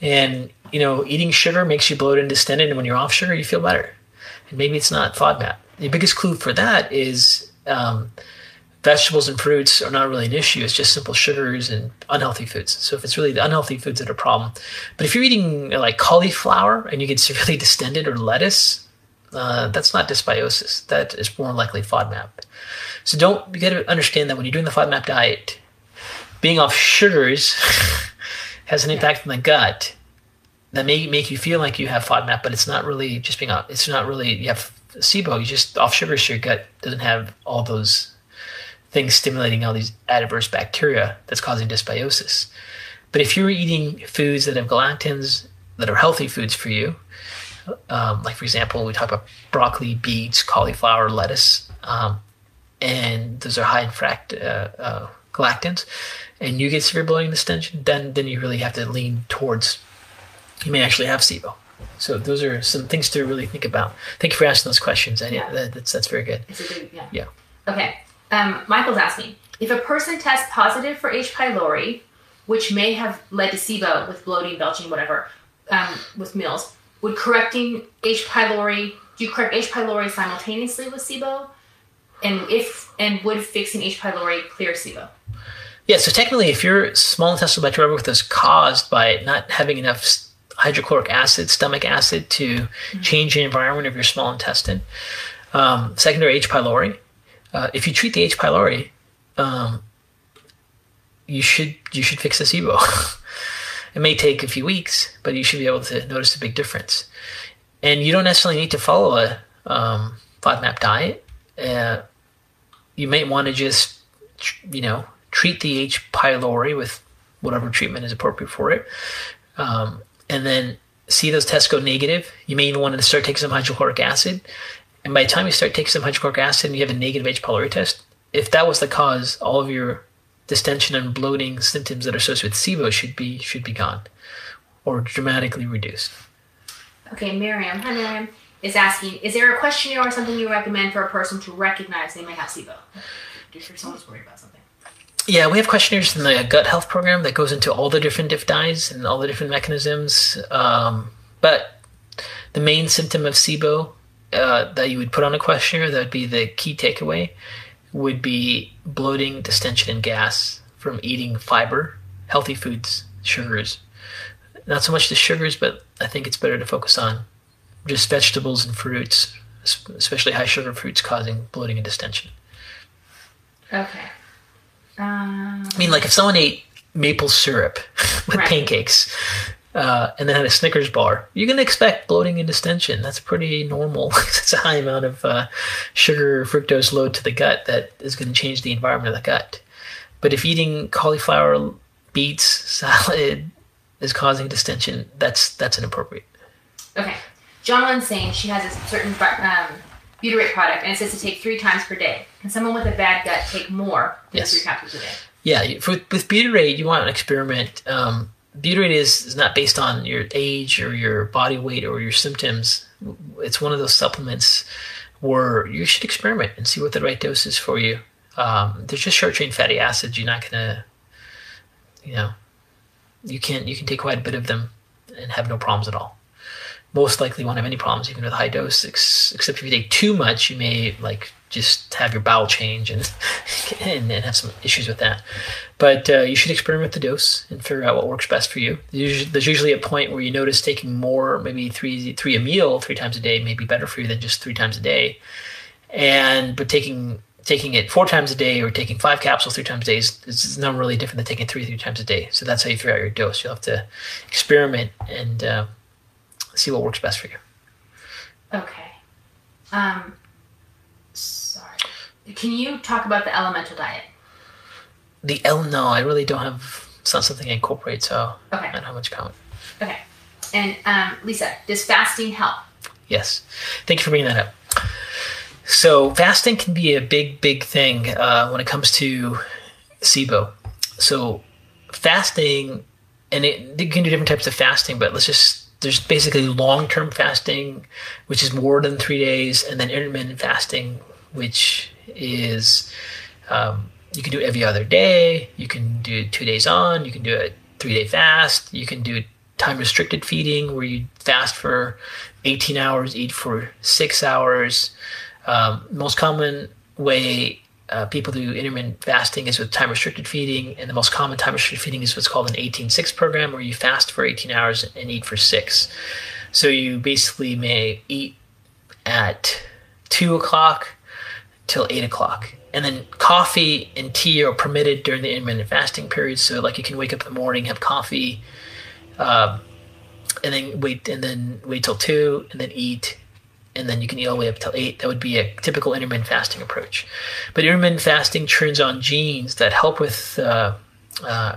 and you know eating sugar makes you bloated and distended, and when you're off sugar, you feel better. And maybe it's not FODMAP. The biggest clue for that is um, vegetables and fruits are not really an issue. It's just simple sugars and unhealthy foods. So if it's really the unhealthy foods that are a problem, but if you're eating like cauliflower and you get severely distended or lettuce, uh, that's not dysbiosis. That is more likely FODMAP. So don't you got to understand that when you're doing the FODMAP diet, being off sugars has an impact on the gut that may make you feel like you have FODMAP, but it's not really just being off. It's not really you have SIBO. You just off sugars. Your gut doesn't have all those things stimulating all these adverse bacteria that's causing dysbiosis. But if you're eating foods that have galactans that are healthy foods for you, um, like for example, we talk about broccoli, beets, cauliflower, lettuce, um, and those are high in fract, uh, uh, galactans, and you get severe bloating distension, then then you really have to lean towards you may actually have SIBO. So those are some things to really think about. Thank you for asking those questions. And Yeah. that, that's that's very good. It's a good, yeah. Yeah. Okay. Um, Michael's asking if a person tests positive for H. pylori, which may have led to SIBO with bloating, belching, whatever, um, with meals, would correcting H. pylori do you correct H. pylori simultaneously with SIBO? And if and would fixing H. pylori clear SIBO? Yeah, so technically, if your small intestinal bacterial overgrowth is caused by not having enough hydrochloric acid, stomach acid, to change the environment of your small intestine, um, secondary H. pylori, uh, if you treat the H. pylori, um, you should you should fix the SIBO. it may take a few weeks, but you should be able to notice a big difference. And you don't necessarily need to follow a um, FODMAP diet. Uh, you may want to just, you know, treat the H. pylori with whatever treatment is appropriate for it. Um, and then see those tests go negative. You may even want to start taking some hydrochloric acid. And by the time you start taking some hydrochloric acid and you have a negative H. pylori test, if that was the cause, all of your distension and bloating symptoms that are associated with SIBO should be should be gone or dramatically reduced. Okay, Miriam, hi Miriam, is asking, is there a questionnaire or something you recommend for a person to recognize they may have SIBO? If someone's worried about something. Yeah, we have questionnaires in the gut health program that goes into all the different diff dyes and all the different mechanisms. Um, but the main symptom of SIBO uh, that you would put on a questionnaire, that would be the key takeaway, would be bloating, distension, and gas from eating fiber, healthy foods, sugars. Not so much the sugars, but I think it's better to focus on just vegetables and fruits, especially high sugar fruits causing bloating and distension. Okay. Um, I mean, like if someone ate maple syrup with Right. pancakes uh, and then had a Snickers bar, you're going to expect bloating and distension. That's pretty normal. it's a high amount of uh, sugar fructose load to the gut that is going to change the environment of the gut. But if eating cauliflower, beets, salad is causing distension, that's that's inappropriate. okay. Jonathan's saying she has a certain um, butyrate product and it says to take three times per day. Can someone with a bad gut take more than Yes. three capsules a day? Yeah, for, with butyrate, you want an experiment. Um, butyrate is, is not based on your age or your body weight or your symptoms. It's one of those supplements where you should experiment and see what the right dose is for you. Um, there's just short chain fatty acids. You're not gonna, you know, you can you can take quite a bit of them and have no problems at all. Most likely won't have any problems even with high dose. Ex- except if you take too much, you may like just have your bowel change and and, and have some issues with that. But uh, you should experiment with the dose and figure out what works best for you. There's usually, a point where you notice taking more, maybe three three a meal three times a day, may be better for you than just three times a day. And but taking taking it four times a day or taking five capsules three times a day is, is not really different than taking three three times a day. So that's how you figure out your dose. You'll have to experiment and uh, see what works best for you. Okay. Um. Can you talk about the elemental diet? The L, no, I really don't have. It's not something I incorporate, so Okay. I don't have much comment. Okay. And um, Lisa, does fasting help? Yes. Thank you for bringing that up. So, fasting can be a big, big thing uh, when it comes to SIBO. So, fasting, and it, you can do different types of fasting, but let's just, there's basically long term fasting, which is more than three days, and then intermittent fasting, which is um, you can do every other day. You can do two days on. You can do a three day fast. You can do time restricted feeding where you fast for 18 hours, eat for six hours. Um, most common way uh, people do intermittent fasting is with time restricted feeding, and the most common time restricted feeding is what's called an 18 6 program where you fast for 18 hours and eat for six. So you basically may eat at two o'clock till eight o'clock. And then coffee and tea are permitted during the intermittent fasting period. So like you can wake up in the morning, have coffee, um, and then wait and then wait till two and then eat and then you can eat all the way up till eight. That would be a typical intermittent fasting approach. But intermittent fasting turns on genes that help with uh, uh,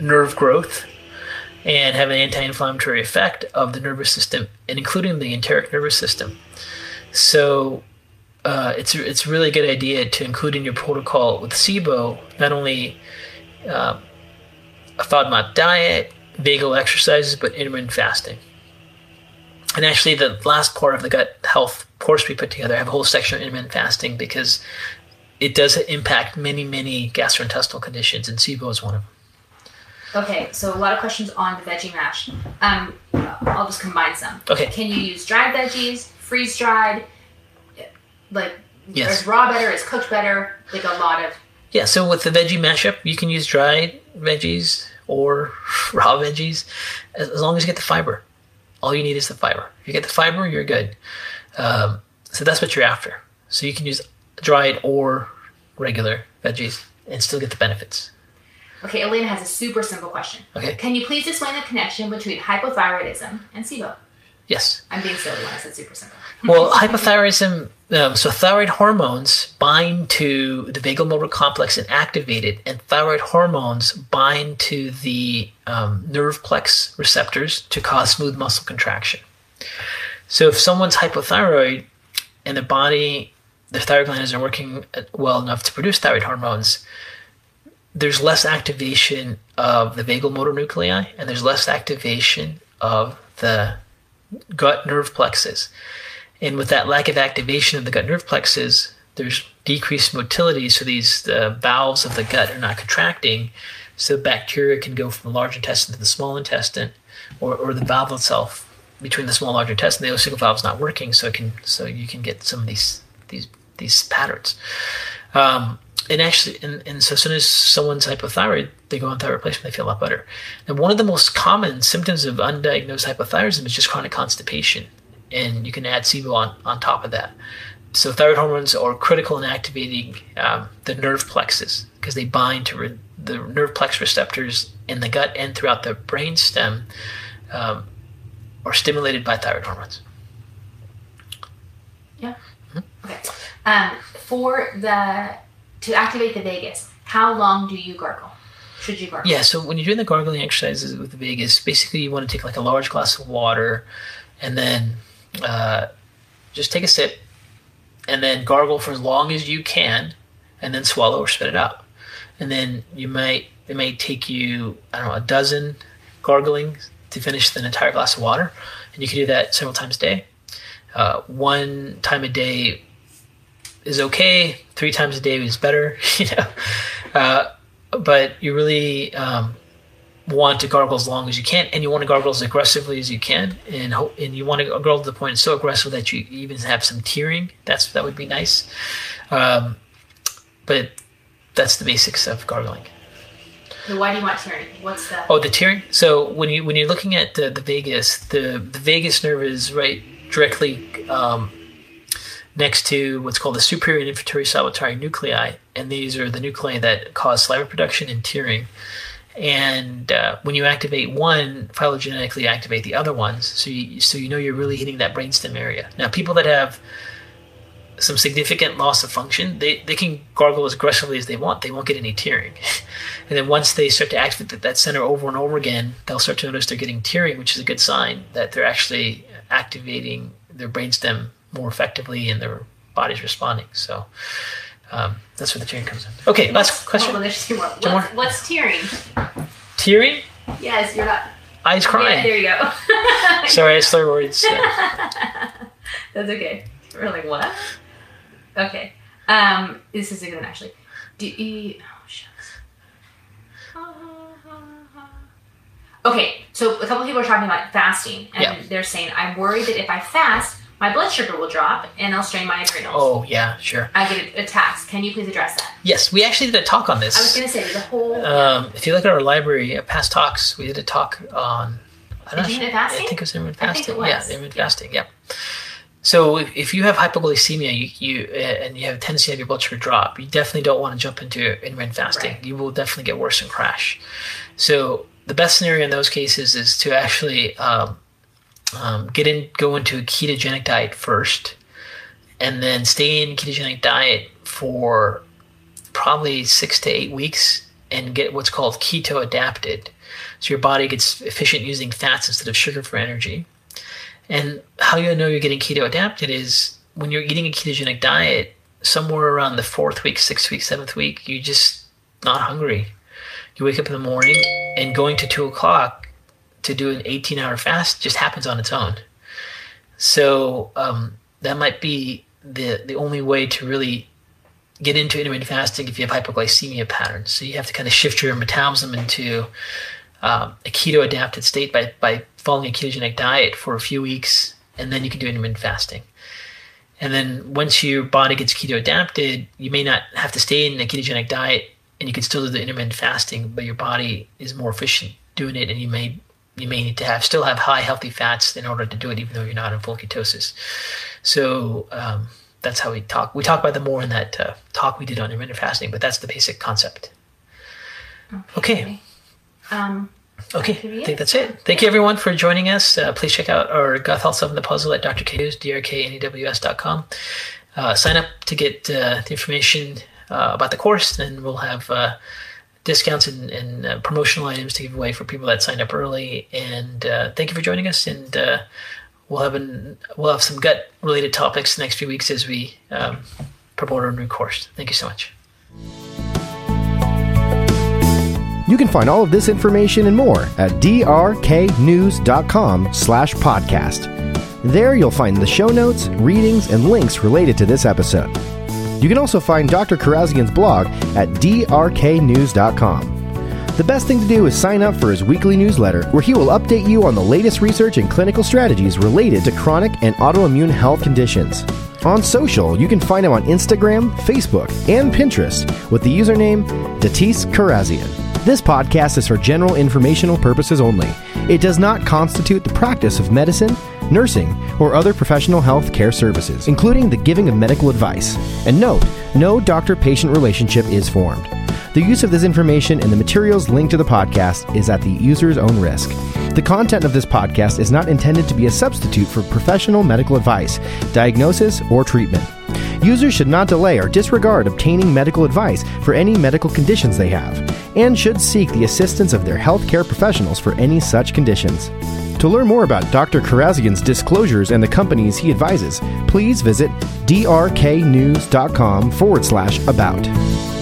nerve growth and have an anti-inflammatory effect of the nervous system, and including the enteric nervous system. So uh, it's it's a really good idea to include in your protocol with SIBO not only uh, a FODMAP diet, vagal exercises, but intermittent fasting. And actually, the last part of the gut health course we put together, I have a whole section on intermittent fasting because it does impact many, many gastrointestinal conditions, and SIBO is one of them. Okay, so a lot of questions on the veggie mash. Um, I'll just combine some. Okay. Can you use dried veggies, freeze dried? Like, Yes. is raw better? Is cooked better? Like a lot of. Yeah, so with the veggie mashup, you can use dried veggies or raw veggies as, as long as you get the fiber. All you need is the fiber. If you get the fiber, you're good. Um, so that's what you're after. So you can use dried or regular veggies and still get the benefits. Okay, Elena has a super simple question. Okay. Can you please explain the connection between hypothyroidism and SIBO? Yes. I'm being silly when I said super simple. Well, hypothyroidism, um, so thyroid hormones bind to the vagal motor complex and activate it, and thyroid hormones bind to the um, nerve plex receptors to cause smooth muscle contraction. So if someone's hypothyroid and the body, the thyroid gland isn't working well enough to produce thyroid hormones, there's less activation of the vagal motor nuclei and there's less activation of the gut nerve plexus. And with that lack of activation of the gut nerve plexus, there's decreased motility, so these the valves of the gut are not contracting, so bacteria can go from the large intestine to the small intestine, or, or the valve itself between the small and large intestine. The valve is not working, so it can so you can get some of these these these patterns. Um, and actually, and, and so as soon as someone's hypothyroid, they go on thyroid replacement, they feel a lot better. And one of the most common symptoms of undiagnosed hypothyroidism is just chronic constipation, and you can add SIBO on, on top of that. So thyroid hormones are critical in activating um, the nerve plexus because they bind to re- the nerve plex receptors in the gut and throughout the brain stem um, are stimulated by thyroid hormones. Yeah. Okay. Um, for the to activate the vagus, how long do you gargle? Should you gargle? Yeah, so when you're doing the gargling exercises with the vagus, basically you want to take like a large glass of water and then uh, just take a sip and then gargle for as long as you can and then swallow or spit it out. And then you might, it may take you, I don't know, a dozen gargling to finish an entire glass of water. And you can do that several times a day. Uh, one time a day is okay. Three times a day is better, you know. Uh, but you really um, want to gargle as long as you can, and you want to gargle as aggressively as you can, and ho- and you want to gargle to the point so aggressive that you even have some tearing. That's that would be nice. Um, but that's the basics of gargling. So why do you want tearing? What's that? Oh, the tearing. So when you when you're looking at the, the vagus, the the vagus nerve is right directly um, next to what's called the superior and inferior salivary nuclei, and these are the nuclei that cause saliva production and tearing. And uh, when you activate one, phylogenetically activate the other ones, so you so you know you're really hitting that brainstem area. Now, people that have some significant loss of function, they, they can gargle as aggressively as they want. They won't get any tearing. and then once they start to activate that, that center over and over again, they'll start to notice they're getting tearing, which is a good sign that they're actually activating their brainstem more effectively and their body's responding. So um, that's where the tearing comes in. Okay, last question. Oh, there's two more. What's, more. what's tearing? Tearing, Yes, you're not. eyes Yeah, crying. there you go. Sorry, I slur words. Yeah. That's okay. We're like, what? Okay. Um, this is a good one actually. Do you, oh shucks. Okay, so a couple people are talking about fasting, and Yeah. they're saying, I'm worried that if I fast, my blood sugar will drop and I'll strain my adrenals. Oh, yeah, sure. I get attacks. Can you please address that? Yes, we actually did a talk on this. I was going to say, the whole. Um, if you look at our library, uh, past talks, we did a talk on. I'm not Intermittent sure- fasting? I think it was intermittent I fasting. was. Yeah, intermittent fasting. Yeah. So if, if you have hypoglycemia, you, you uh, and you have a tendency to have your blood sugar drop, you definitely don't want to jump into intermittent fasting. Right. You will definitely get worse and crash. So the best scenario in those cases is to actually um, um, get in, go into a ketogenic diet first, and then stay in ketogenic diet for probably six to eight weeks and get what's called keto adapted. So your body gets efficient using fats instead of sugar for energy. And how you know you're getting keto adapted is when you're eating a ketogenic diet, somewhere around the fourth week, sixth week, seventh week, you're just not hungry. You wake up in the morning and going to two o'clock to do an 18 hour fast just happens on its own. So um, that might be the the only way to really get into intermittent fasting if you have hypoglycemia patterns. So you have to kind of shift your metabolism into um, a keto adapted state by, by following a ketogenic diet for a few weeks, and then you can do intermittent fasting. And then once your body gets keto adapted, you may not have to stay in a ketogenic diet and you can still do the intermittent fasting, but your body is more efficient doing it and you may you may need to have still have high healthy fats in order to do it even though you're not in full ketosis. So um, that's how we talk. We talk about them more in that uh, talk we did on intermittent fasting, but that's the basic concept. Okay. Okay. Um, Okay, I think that's it. Thank you everyone for joining us. Uh, please check out our Gut Health Solving the Puzzle at Dr. Knews, drknews.com. Uh, sign up to get uh, the information uh, about the course, and we'll have uh, discounts and, and uh, promotional items to give away for people that signed up early. And uh, thank you for joining us. And uh, we'll have an, we'll have some gut related topics the next few weeks as we um, promote our new course. Thank you so much. You can find all of this information and more at drknews.com slash podcast. There you'll find the show notes, readings, and links related to this episode. You can also find Dr. Kharrazian's blog at drknews.com. The best thing to do is sign up for his weekly newsletter, where he will update you on the latest research and clinical strategies related to chronic and autoimmune health conditions. On social, you can find him on Instagram, Facebook, and Pinterest with the username Datis Kharrazian. This podcast is for general informational purposes only. It does not constitute the practice of medicine, nursing, or other professional health care services, including the giving of medical advice. And note, no doctor patient relationship is formed. The use of this information and the materials linked to the podcast is at the user's own risk. The content of this podcast is not intended to be a substitute for professional medical advice, diagnosis, or treatment. Users should not delay or disregard obtaining medical advice for any medical conditions they have, and should seek the assistance of their healthcare professionals for any such conditions. To learn more about Dr. Kharrazian's disclosures and the companies he advises, please visit drknews.com forward slash about.